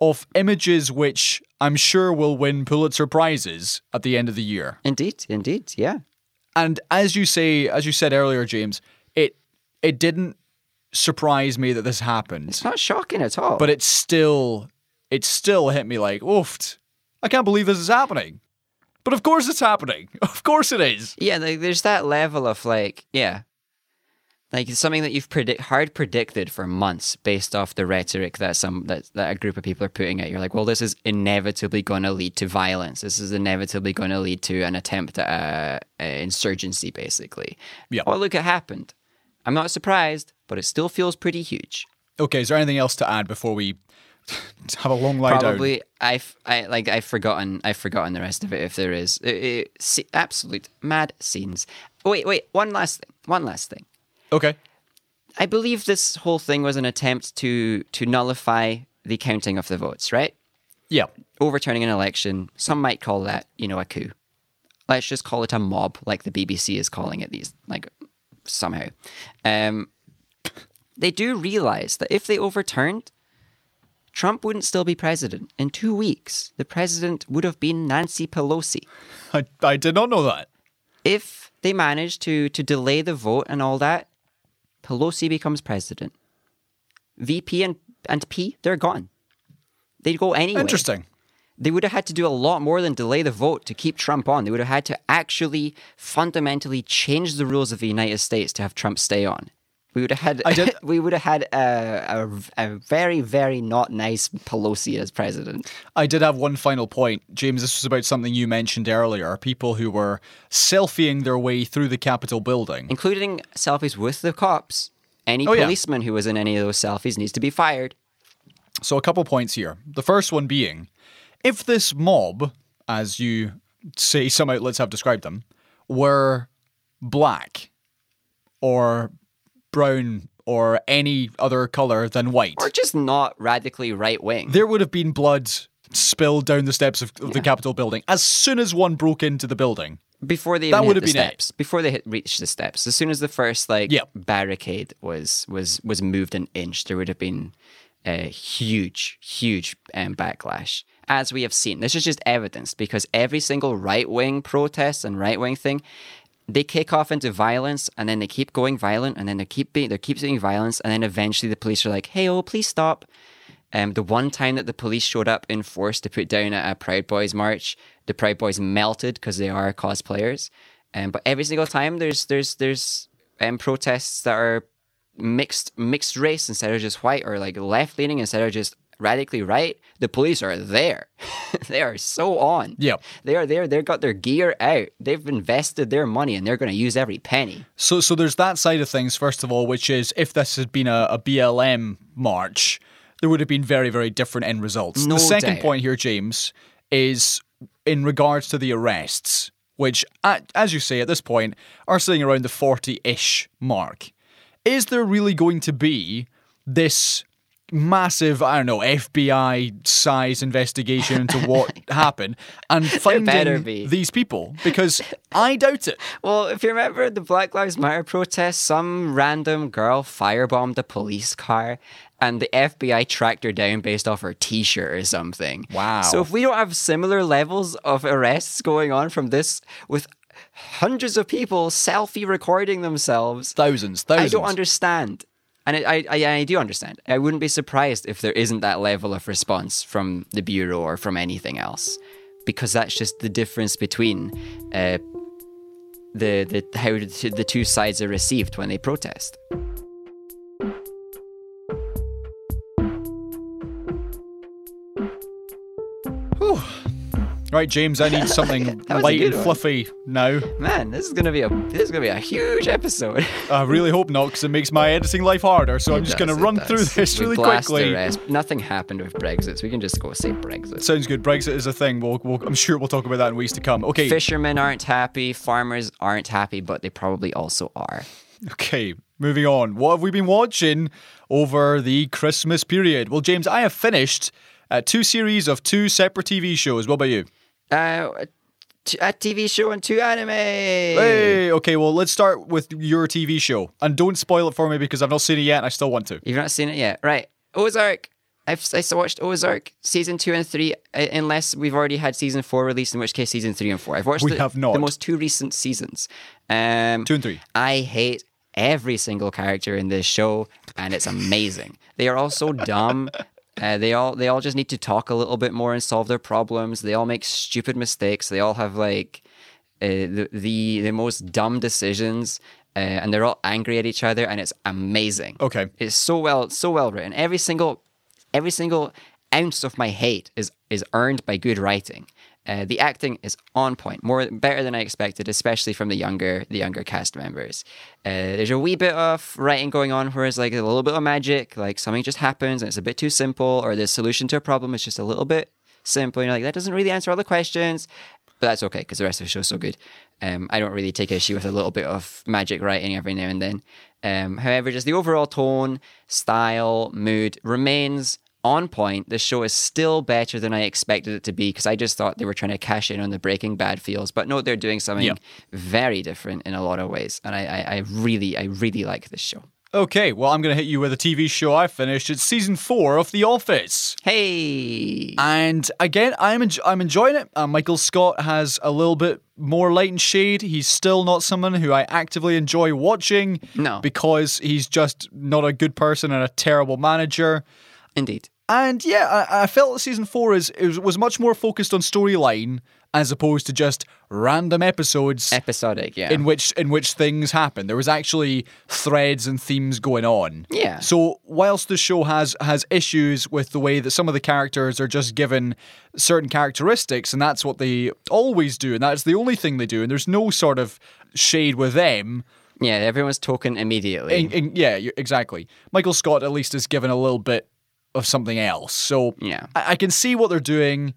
S1: of images which I'm sure will win Pulitzer prizes at the end of the year.
S2: Indeed, indeed, yeah.
S1: And as you say, as you said earlier, James, it it didn't surprise me that this happened,
S2: It's not shocking at all.
S1: but it still it still hit me like, oof, I can't believe this is happening. But of course it's happening. Of course it is.
S2: yeah, like there's that level of like, yeah, like it's something that you've predict hard predicted for months based off the rhetoric that some that, that a group of people are putting out. You're like, well, this is inevitably going to lead to violence. This is inevitably going to lead to an attempt at uh, uh, insurgency, basically.
S1: Yeah.
S2: Oh, look, it happened. I'm not surprised, but it still feels pretty huge.
S1: Okay, is there anything else to add before we have a long lie down?
S2: Probably, I've I like I've forgotten I've forgotten the rest of it. If there is, It- it- absolute mad scenes. Wait, wait. One last thing. One last thing.
S1: Okay.
S2: I believe this whole thing was an attempt to to nullify the counting of the votes, right?
S1: Yeah.
S2: Overturning an election, some might call that, you know, a coup. Let's just call it a mob, like the BBC is calling it these, like somehow. Um, they do realize that if they overturned, Trump wouldn't still be president. In two weeks, the president would have been Nancy Pelosi.
S1: I, I did not know that.
S2: If they managed to to delay the vote and all that, Pelosi becomes president. VP and, and P, they're gone. They'd go anyway.
S1: Interesting.
S2: They would have had to do a lot more than delay the vote to keep Trump on. They would have had to actually fundamentally change the rules of the United States to have Trump stay on. We would have had
S1: I did-
S2: we would have had a, a, a very very not nice Pelosi as president.
S1: I did have one final point. James, this was about something you mentioned earlier people who were selfieing their way through the Capitol building.
S2: including selfies with the cops. Any
S1: Oh, yeah.
S2: policeman who was in any of those selfies needs to be fired.
S1: So, a couple points here. The first one being if this mob, as you say some outlets have described them, were black or brown or any other colour than white,
S2: Or just not radically right wing.
S1: there would have been blood spilled down the steps of, of the Capitol building as soon as one broke into the building.
S2: Before they
S1: That would have
S2: the
S1: been it.
S2: steps, before they hit, reached the steps, as soon as the first like
S1: Yep.
S2: barricade was was was moved an inch, there would have been a huge, huge um, backlash. As we have seen, this is just evidence because every single right wing protest and right wing thing, they kick off into violence and then they keep going violent and then they keep being they keep being violence and then eventually the police are like, "Hey, oh, please stop." Um, the one time that the police showed up in force to put down a, a Proud Boys march, the Proud Boys melted because they are cosplayers. Um, but every single time there's there's there's um, protests that are mixed mixed race instead of just white or like left leaning instead of just radically right, the police are there. they are so on.
S1: Yep.
S2: They are there. They've got their gear out. They've invested their money and they're going to use every penny.
S1: So, so there's that side of things, first of all, which is if this had been a, a BLM march, there would have been very, very different end results.
S2: No
S1: the second
S2: doubt.
S1: point here, James, is in regards to the arrests, which, at, as you say, at this point, are sitting around the 40 ish mark. Is there really going to be this massive, I don't know, FBI size investigation into what happened and finding
S2: be.
S1: these people? Because I doubt it.
S2: Well, if you remember the Black Lives Matter protest, some random girl firebombed a police car and the FBI tracked her down based off her t shirt or something.
S1: Wow.
S2: So if we don't have similar levels of arrests going on from this with hundreds of people selfie recording themselves,
S1: Thousands, thousands.
S2: I don't understand. And I, I, I, I do understand. I wouldn't be surprised if there isn't that level of response from the Bureau or from anything else. Because that's just the difference between uh, the, the how the two sides are received when they protest.
S1: Right, James, I need something
S2: That was a
S1: light and
S2: one.
S1: fluffy now.
S2: Man, this is gonna be a this is gonna be a huge episode.
S1: I really hope not, because it makes my editing life harder. So I'm
S2: It
S1: just going to run
S2: does.
S1: through this
S2: We
S1: really quickly.
S2: Nothing happened with Brexit, so we can just go say Brexit.
S1: Sounds good. Brexit is a thing. We'll, we'll, I'm sure we'll talk about that in weeks to come. Okay.
S2: Fishermen aren't happy, farmers aren't happy, but they probably also are.
S1: Okay. Moving on. What have we been watching over the Christmas period? Well, James, I have finished uh, two series of two separate TV shows. What about you?
S2: Uh, a TV show and two anime.
S1: Hey. Okay. Well, let's start with your TV show, and don't spoil it for me because I've not seen it yet, and I still want to.
S2: You've not seen it yet, right? Ozark. I've I still watched Ozark season two and three, uh, unless we've already had season four released, in which case season three and four. I've watched
S1: We
S2: the,
S1: have not.
S2: the most two recent seasons. Um,
S1: Two and three.
S2: I hate every single character in this show, and it's amazing. They are all so dumb. Uh, they all they all just need to talk a little bit more and solve their problems. They all make stupid mistakes. They all have like uh, the, the the most dumb decisions, uh, and they're all angry at each other, and it's amazing.
S1: Okay.
S2: It's so well so well written. Every single every single ounce of my hate is is earned by good writing. Uh, the acting is on point, more better than I expected, especially from the younger the younger cast members. Uh, there's a wee bit of writing going on where it's like a little bit of magic, like something just happens and it's a bit too simple, or the solution to a problem is just a little bit simple. You're like that doesn't really answer all the questions, but that's okay because the rest of the show's so good. Um, I don't really take issue with a little bit of magic writing every now and then. Um, however, just the overall tone, style, mood remains on point. The show is still better than I expected it to be because I just thought they were trying to cash in on the Breaking Bad feels. But no, they're doing something
S1: Yeah.
S2: very different in a lot of ways, and I, I, I really, I really like this show.
S1: Okay, well, I'm going to hit you with a TV show I finished. It's season four of The Office.
S2: Hey,
S1: And again, I'm I'm enjoying it. Uh, Michael Scott has a little bit more light and shade. He's still not someone who I actively enjoy watching.
S2: No.
S1: because he's just not a good person and a terrible manager.
S2: Indeed.
S1: And yeah, I, I felt that season four is, is was much more focused on storyline as opposed to just random episodes
S2: Episodic, yeah.
S1: in which in which things happen. There was actually threads and themes going on.
S2: Yeah.
S1: So whilst the show has has issues with the way that some of the characters are just given certain characteristics, and that's what they always do, and that's the only thing they do, and there's no sort of shade with them.
S2: yeah, everyone's talking immediately.
S1: And- and- yeah, exactly. Michael Scott at least is given a little bit of something else. So
S2: Yeah.
S1: I, I can see what they're doing.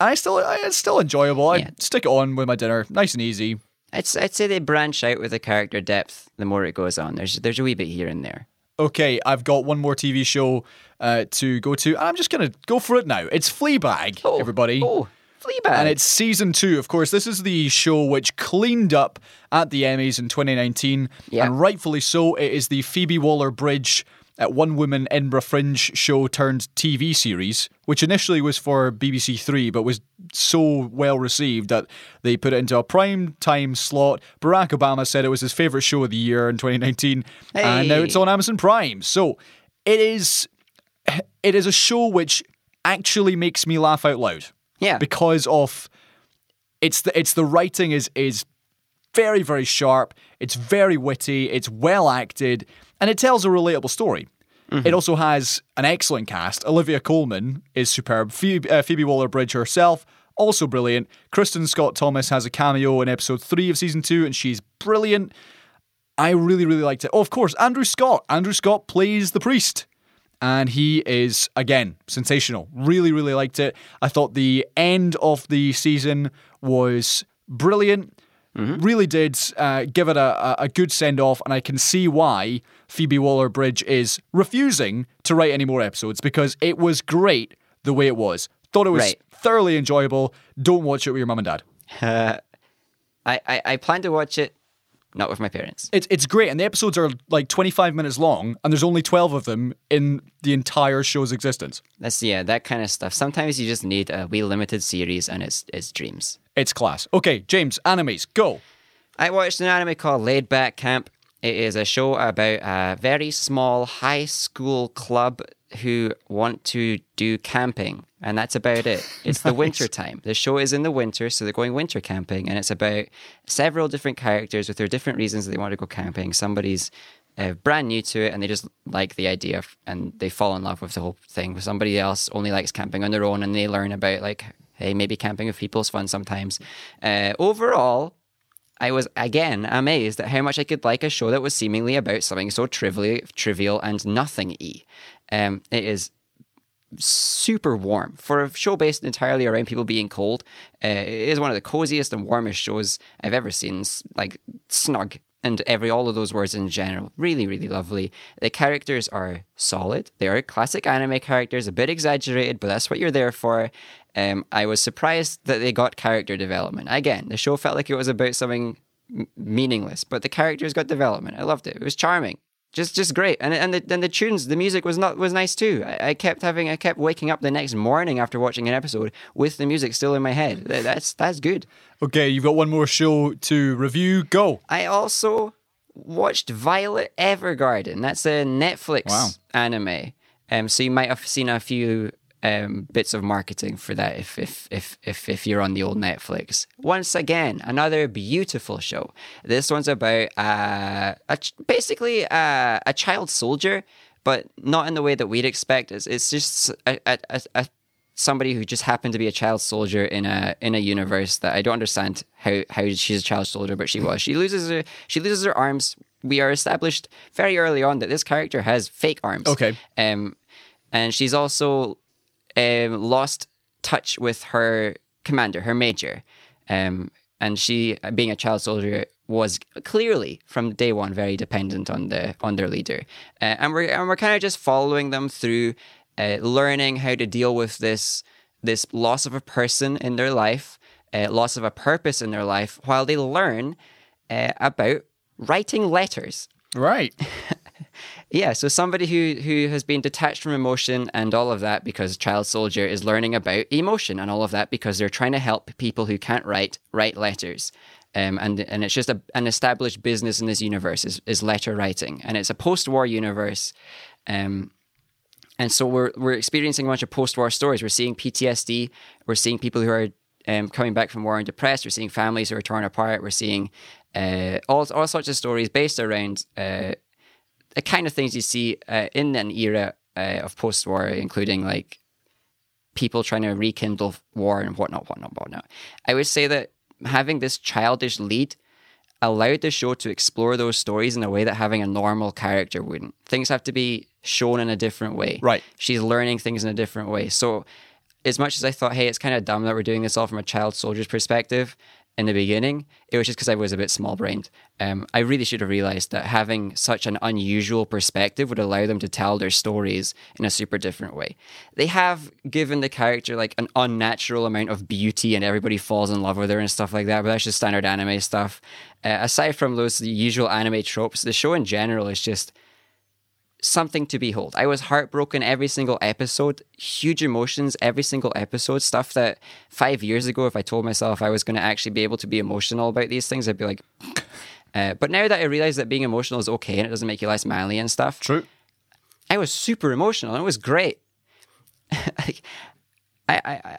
S1: I still, I, it's still enjoyable. I
S2: Yeah.
S1: stick it on with my dinner, nice and easy.
S2: I'd, I'd say they branch out with the character depth the more it goes on. There's there's a wee bit here and there.
S1: Okay, I've got one more TV show uh, to go to. and I'm just gonna go for it now. It's Fleabag, oh, everybody.
S2: Oh, Fleabag.
S1: And it's season two. Of course, this is the show which cleaned up at the Emmys in 2019.
S2: Yeah.
S1: And rightfully so. It is the Phoebe Waller Bridge at One Woman Edinburgh Fringe show turned TV series, which initially was for BBC Three, but was so well received that they put it into a prime time slot. Barack Obama said it was his favorite show of the year in 2019. And now it's on Amazon Prime. So it is it is a show which actually makes me laugh out loud
S2: yeah.
S1: because of it's the it's the writing is is very very sharp it's very witty it's well acted and it tells a relatable story. It also has an excellent cast. Olivia Colman is superb. Phoebe, uh, phoebe waller-bridge herself also brilliant. Kristin scott thomas has a cameo in episode 3 of season 2 and she's brilliant. I really really liked it. Oh of course andrew scott. Andrew scott plays the priest. And he is again sensational. Really, really liked it. I thought the end of the season was brilliant. Really did uh, give it a, a- good send off, and I can see why Phoebe Waller Bridge is refusing to write any more episodes because it was great the way it was. Thought it was
S2: Right.
S1: thoroughly enjoyable. Don't watch it with your mum and dad.
S2: I, I, I plan to watch it, not with my parents.
S1: It's it's great, and the episodes are like 25 minutes long, and there's only 12 of them in the entire show's existence.
S2: That's yeah, that kind of stuff. Sometimes you just need a wee limited series, and it's it's dreams.
S1: It's class. Okay, James, animes, go.
S2: I watched an anime called Laid Back Camp. It is a show about a very small high school club who want to do camping, and that's about it. It's the winter time. The show is in the winter, so they're going winter camping, and it's about several different characters with their different reasons they want to go camping. Somebody's uh, brand new to it, and they just like the idea, of, and they fall in love with the whole thing. Somebody else only likes camping on their own, and they learn about like, hey, maybe camping with people is fun sometimes. Uh, overall, I was again amazed at how much I could like a show that was seemingly about something so trivially trivial and nothing y. Um, it is super warm for a show based entirely around people being cold. Uh, it is one of the coziest and warmest shows I've ever seen. Like snug and every all of those words in general, really, really lovely. The characters are solid. They are classic anime characters, a bit exaggerated, but that's what you're there for. Um, I was surprised that they got character development. Again, the show felt like it was about something meaningless, but the characters got development. I loved it. It was charming. Just, just great, and and the and the tunes, the music was not was nice too. I, I kept having, I kept waking up the next morning after watching an episode with the music still in my head. That's that's good.
S1: Okay, you've got one more show to review. Go.
S2: I also watched Violet Evergarden. That's a Netflix
S1: Wow.
S2: anime. Um, so you might have seen a few um, bits of marketing for that if if if if if you're on the old Netflix. Once again, another beautiful show. This one's about uh, a ch- basically uh, a child soldier, but not in the way that we'd expect. It's, it's just a, a, a, somebody who just happened to be a child soldier in a in a universe that I don't understand how how she's a child soldier, but she was. She loses her she loses her arms. We are established very early on that this character has fake arms.
S1: Okay.
S2: Um, and she's also um, lost touch with her commander, her major. Um, and she, being a child soldier, was clearly from day one very dependent on the on their leader. Uh, and we're and we're kind of just following them through uh, learning how to deal with this this loss of a person in their life, uh, loss of a purpose in their life, while they learn uh, about writing letters.
S1: Right.
S2: Yeah, so somebody who who has been detached from emotion and all of that because Child Soldier is learning about emotion and all of that because they're trying to help people who can't write write letters. Um, and and it's just a, an established business in this universe is, is letter writing, and it's a post-war universe, um, and so we're we're experiencing a bunch of post-war stories. We're seeing PTSD. We're seeing people who are um, coming back from war and depressed. We're seeing families who are torn apart. We're seeing uh, all all sorts of stories based around uh, the kind of things you see uh, in an era uh, of post-war, including like people trying to rekindle war and whatnot, whatnot, whatnot. I would say that having this childish lead allowed the show to explore those stories in a way that having a normal character wouldn't. Things have to be shown in a different way.
S1: Right.
S2: She's learning things in a different way. So, as much as I thought, hey, it's kind of dumb that we're doing this all from a child soldier's perspective, in the beginning, it was just because I was a bit small brained. Um, I really should have realized that having such an unusual perspective would allow them to tell their stories in a super different way. They have given the character like an unnatural amount of beauty and everybody falls in love with her and stuff like that, but that's just standard anime stuff. Uh, aside from those usual anime tropes, the show in general is just something to behold. I was heartbroken every single episode, huge emotions every single episode, stuff that five years ago, if I told myself I was going to actually be able to be emotional about these things, I'd be like, uh, but now that I realize that being emotional is okay and it doesn't make you less manly and stuff,
S1: True.
S2: I was super emotional and it was great. like, I, I, I,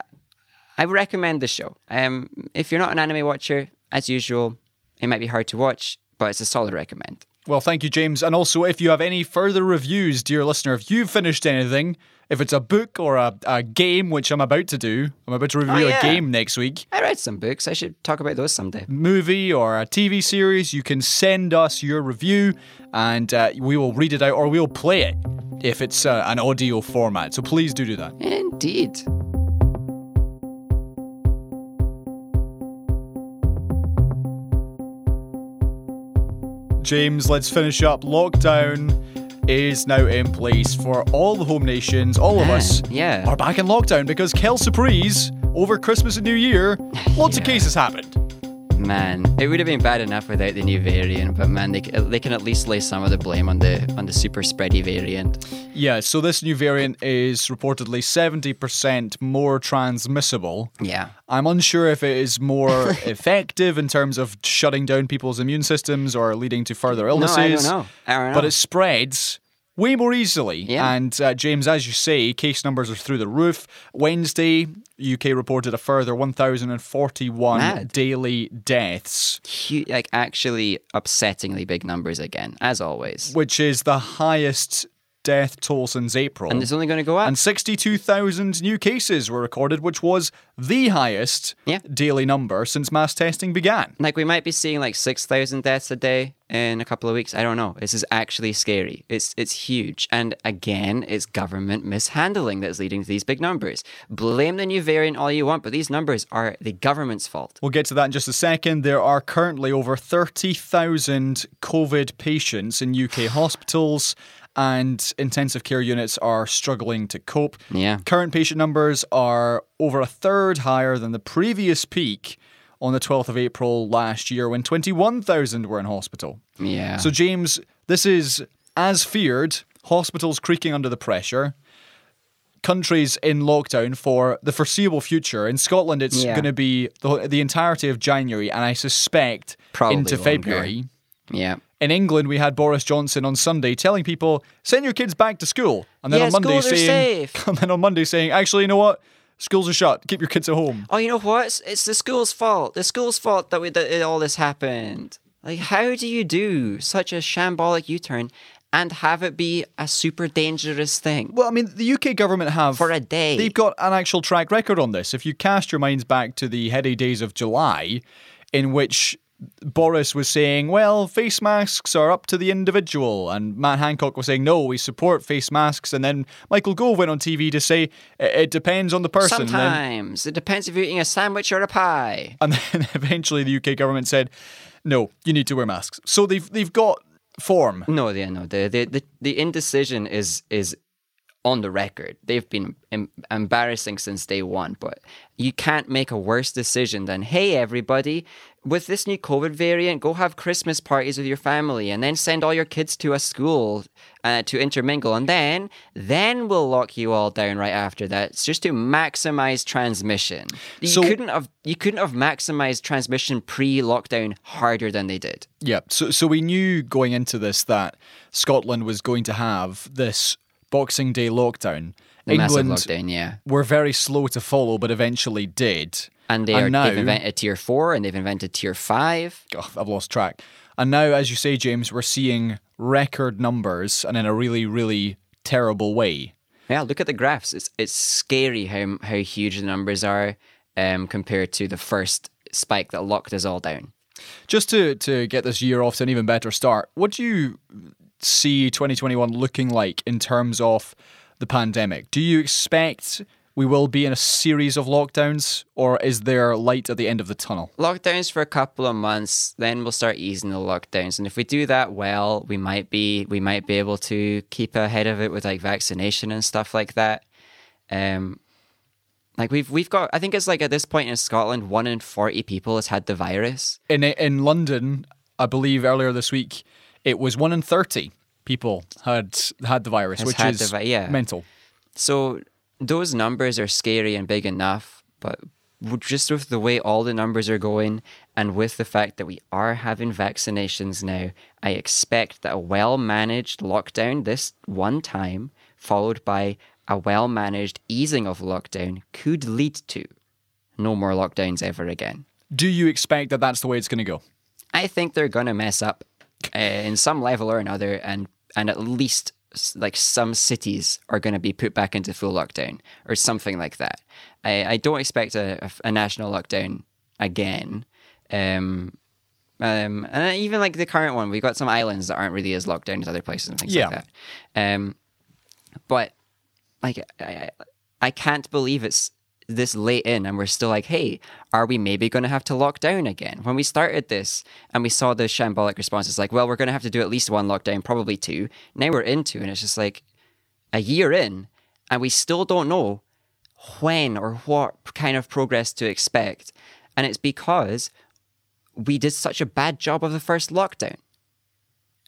S2: I recommend the show. Um, if you're not an anime watcher, as usual, it might be hard to watch, but it's a solid recommend.
S1: Well, thank you, James. And also, if you have any further reviews, dear listener, if you've finished anything, if it's a book or a, a game, which I'm about to do, I'm about to review
S2: yeah.
S1: a game next week,
S2: I read some books. I should talk about those someday.
S1: movie or a TV series, you can send us your review and uh, we will read it out or we'll play it if it's uh, an audio format. So please do do that.
S2: Indeed.
S1: James, let's finish up. Lockdown is now in place for all the home nations. All of us
S2: yeah.
S1: are back in lockdown because Kel Surprise, over Christmas and New Year, lots of cases happened.
S2: Man, it would have been bad enough without the new variant, but man, they, they can at least lay some of the blame on the on the super spready variant.
S1: Yeah, so this new variant is reportedly 70% more transmissible.
S2: Yeah.
S1: I'm unsure if it is more effective in terms of shutting down people's immune systems or leading to further illnesses.
S2: No,
S1: illnesses.
S2: I don't know. I don't know.
S1: But it spreads way more easily.
S2: Yeah.
S1: And uh, James, as you say, case numbers are through the roof. Wednesday, UK reported a further 1,041
S2: Mad.
S1: daily deaths,
S2: Hu- like actually upsettingly big numbers again, as always.
S1: which is the highest death toll since April.
S2: And it's only going to go up.
S1: and 62,000 new cases were recorded, which was the highest
S2: Yeah.
S1: daily number since mass testing began.
S2: like we might be seeing like 6,000 deaths a day in a couple of weeks. I don't know. This is actually scary. It's it's huge. And again, it's government mishandling that's leading to these big numbers. Blame the new variant all you want, but these numbers are the government's fault.
S1: We'll get to that in just a second. There are currently over 30,000 COVID patients in UK hospitals, and intensive care units are struggling to cope.
S2: Yeah.
S1: Current patient numbers are over a third higher than the previous peak on the 12th of April last year when 21,000 were in hospital.
S2: Yeah.
S1: So, James, this is as feared, hospitals creaking under the pressure, countries in lockdown for the foreseeable future. In Scotland, it's
S2: Yeah.
S1: going to be the, the entirety of January, and I suspect
S2: Probably
S1: into
S2: longer.
S1: February.
S2: yeah.
S1: In England, we had Boris Johnson on Sunday telling people, send your kids back to school. And then
S2: Yeah,
S1: on Monday saying,
S2: safe.
S1: and then on Monday saying, actually, you know what? Schools are shut. Keep your kids at home.
S2: Oh, you know what? It's, it's the school's fault. The school's fault that, we, that all this happened. Like, how do you do such a shambolic U turn and have it be a super dangerous thing?
S1: Well, I mean, the UK government have
S2: For a day.
S1: They've got an actual track record on this. If you cast your minds back to the heady days of July, in which Boris was saying, "Well, face masks are up to the individual," and Matt Hancock was saying, "No, we support face masks," and then Michael Gove went on TV to say, "It depends on the person." And then-
S2: Sometimes. It depends if you're eating a sandwich or a pie.
S1: and then eventually the UK government said, "No, you need to wear masks." So they've they've got form.
S2: No, yeah, no. The, the, the, the indecision is is on the record. They've been em- embarrassing since day one, but you can't make a worse decision than, hey, everybody, with this new COVID variant, go have Christmas parties with your family and then send all your kids to a school uh, to intermingle. And then, then we'll lock you all down right after that. It's just to maximize transmission. You
S1: So-
S2: couldn't have, you couldn't have maximized transmission pre-lockdown harder than they did.
S1: Yeah. So so we knew going into this that Scotland was going to have this Boxing Day lockdown.
S2: Massive
S1: England
S2: lockdown, yeah.
S1: were very slow to follow, but eventually did.
S2: And they
S1: And
S2: are,
S1: now-
S2: they've invented tier four and they've invented tier five.
S1: Oh, I've lost track. And now, as you say, James, we're seeing record numbers and in a really, really terrible way.
S2: Yeah, look at the graphs. It's it's scary how how huge the numbers are um, compared to the first spike that locked us all down.
S1: Just to, to get this year off to an even better start, what do you see 2021 looking like in terms of the pandemic? Do you expect we will be in a series of lockdowns, or is there light at the end of the tunnel?
S2: Lockdowns for a couple of months, then we'll start easing the lockdowns. And if we do that well, we might be we might be able to keep ahead of it with like vaccination and stuff like that. Um, like we've we've got I think it's like at this point in Scotland, one in forty people has had the virus.
S1: In in London, I believe earlier this week, it was one in thirty people had had the virus, which
S2: had
S1: is
S2: vi- yeah.
S1: mental.
S2: So those numbers are scary and big enough, but just with the way all the numbers are going and with the fact that we are having vaccinations now, I expect that a well managed lockdown this one time, followed by a well managed easing of lockdown, could lead to no more lockdowns ever again.
S1: Do you expect that that's the way it's going to go?
S2: I think they're going to mess up uh, in some level or another, and and at least like some cities are going to be put back into full lockdown or something like that. I, I don't expect a, a- national lockdown again. Um, um, and even like the current one, we've got some islands that aren't really as locked down as other places and things
S1: Yeah.
S2: like that. Um, but like I, I can't believe it's this late in and we're still like, hey, are we maybe going to have to lock down again? When we started this and we saw the shambolic responses, like, well, we're going to have to do at least one lockdown, probably two. Now we're into, and it's just like a year in, and we still don't know when or what kind of progress to expect. And it's because we did such a bad job of the first lockdown.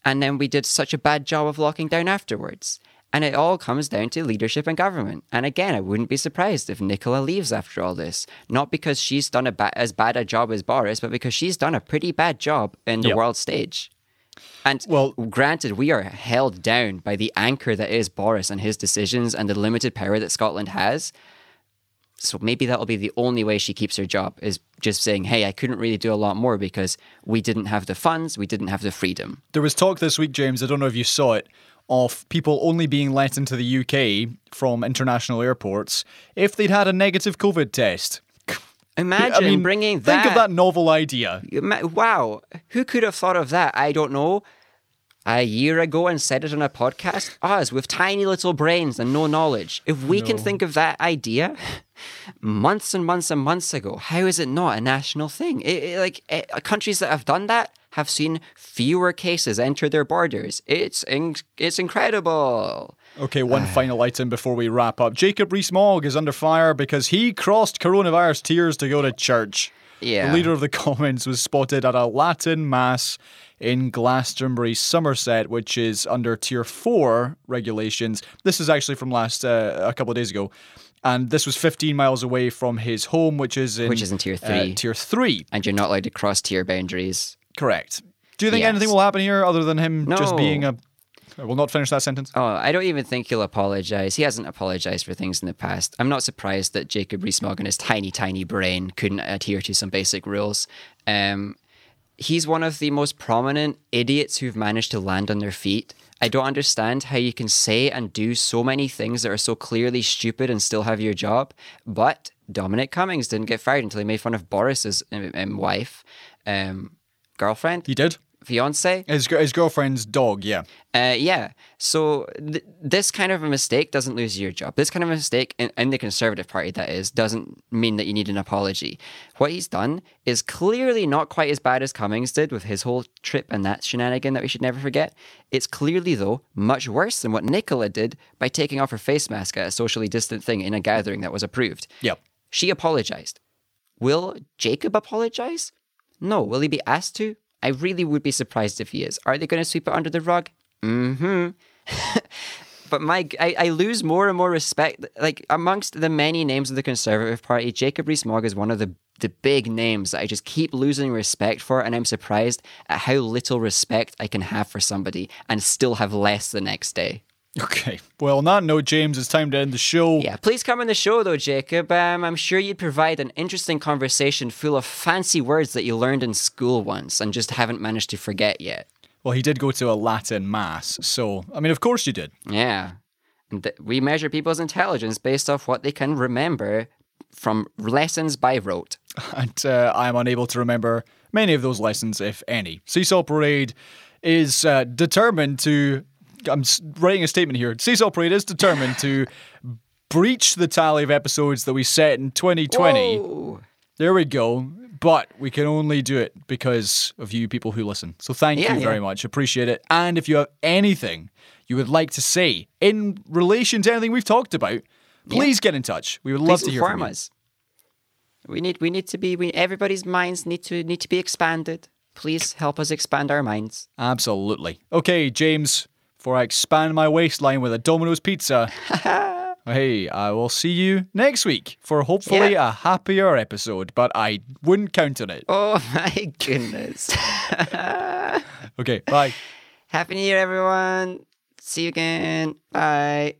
S2: And then we did such a bad job of locking down afterwards. And it all comes down to leadership and government. And again, I wouldn't be surprised if Nicola leaves after all this. Not because she's done a ba- as bad a job as Boris, but because she's done a pretty bad job in the
S1: Yep.
S2: world stage. And
S1: Well-
S2: granted, we are held down by the anchor that is Boris and his decisions and the limited power that Scotland has. So maybe that'll be the only way she keeps her job is just saying, hey, I couldn't really do a lot more because we didn't have the funds, we didn't have the freedom.
S1: There was talk this week, James, I don't know if you saw it, of people only being let into the UK from international airports if they'd had a negative COVID test.
S2: Imagine
S1: I mean,
S2: bringing that.
S1: think of that novel idea.
S2: Wow, who could have thought of that? I don't know. A year ago and said it on a podcast? Us with tiny little brains and no knowledge. If we can think of that idea months and months and months ago, how is it not a national thing? It, it- like eh, countries that have done that have seen fewer cases enter their borders. It's in, it's incredible.
S1: Okay, one final item before we wrap up. Jacob Rees-Mogg is under fire because he crossed coronavirus tiers to go to church.
S2: Yeah.
S1: The leader of the Commons was spotted at a Latin mass in Glastonbury, Somerset, which is under Tier 4 regulations. This is actually from last uh, a couple of days ago. And this was 15 miles away from his home, which is in,
S2: Which is in Tier
S1: uh,
S2: three.
S1: tier 3.
S2: And you're not allowed to cross tier boundaries.
S1: Correct. Do you think
S2: Yes.
S1: anything will happen here other than him just
S2: No.
S1: being a. I will not finish that sentence.
S2: Oh, I don't even think he'll apologize. He hasn't apologized for things in the past. I'm not surprised that Jacob Rees-Mogg and his tiny, tiny brain couldn't adhere to some basic rules. Um, he's one of the most prominent idiots who've managed to land on their feet. I don't understand how you can say and do so many things that are so clearly stupid and still have your job. But Dominic Cummings didn't get fired until he made fun of Boris's um, um, wife, um, girlfriend
S1: He did.
S2: fiance.
S1: His his girlfriend's dog. Yeah.
S2: Uh, yeah. So th- this kind of a mistake doesn't lose you your job. This kind of a mistake in, in the Conservative Party, that is, doesn't mean that you need an apology. What he's done is clearly not quite as bad as Cummings did with his whole trip and that shenanigan that we should never forget. It's clearly, though, much worse than what Nicola did by taking off her face mask at a socially distant thing in a gathering that was approved.
S1: Yep.
S2: She apologized. Will Jacob apologize? No. Will he be asked to? I really would be surprised if he is. Are they going to sweep it under the rug? Mm-hmm. but my, I, I lose more and more respect. Like amongst the many names of the Conservative Party, Jacob Rees-Mogg is one of the the big names that I just keep losing respect for, and I'm surprised at how little respect I can have for somebody and still have less the next day.
S1: Okay. Well, on that note, James, it's time to end the show.
S2: Yeah, please come on the show though, Jacob. Um, I'm sure you'd provide an interesting conversation full of fancy words that you learned in school once and just haven't managed to forget yet.
S1: Well, he did go to a Latin mass, so I mean, of course you did.
S2: Yeah. And th- we measure people's intelligence based off what they can remember from lessons by rote.
S1: and uh, I'm unable to remember many of those lessons, if any. Seesaw Parade is uh, determined to. I'm writing a statement here. Seesaw Parade is determined to breach the tally of episodes that we set in 2020.
S2: Whoa.
S1: There we go. But we can only do it because of you people who listen. So thank
S2: Yeah,
S1: you very much. Appreciate it. And if you have anything you would like to say in relation to anything we've talked about, please get in touch. We would love to hear from
S2: inform
S1: you.
S2: us. We need we need to be we everybody's minds need to need to be expanded. Please help us expand our minds.
S1: Absolutely. Okay, James, before I expand my waistline with a Domino's pizza, hey, I will see you next week for hopefully a happier episode, but I wouldn't count on it.
S2: Oh my goodness.
S1: Okay, bye.
S2: Happy New Year everyone. See you again. Bye.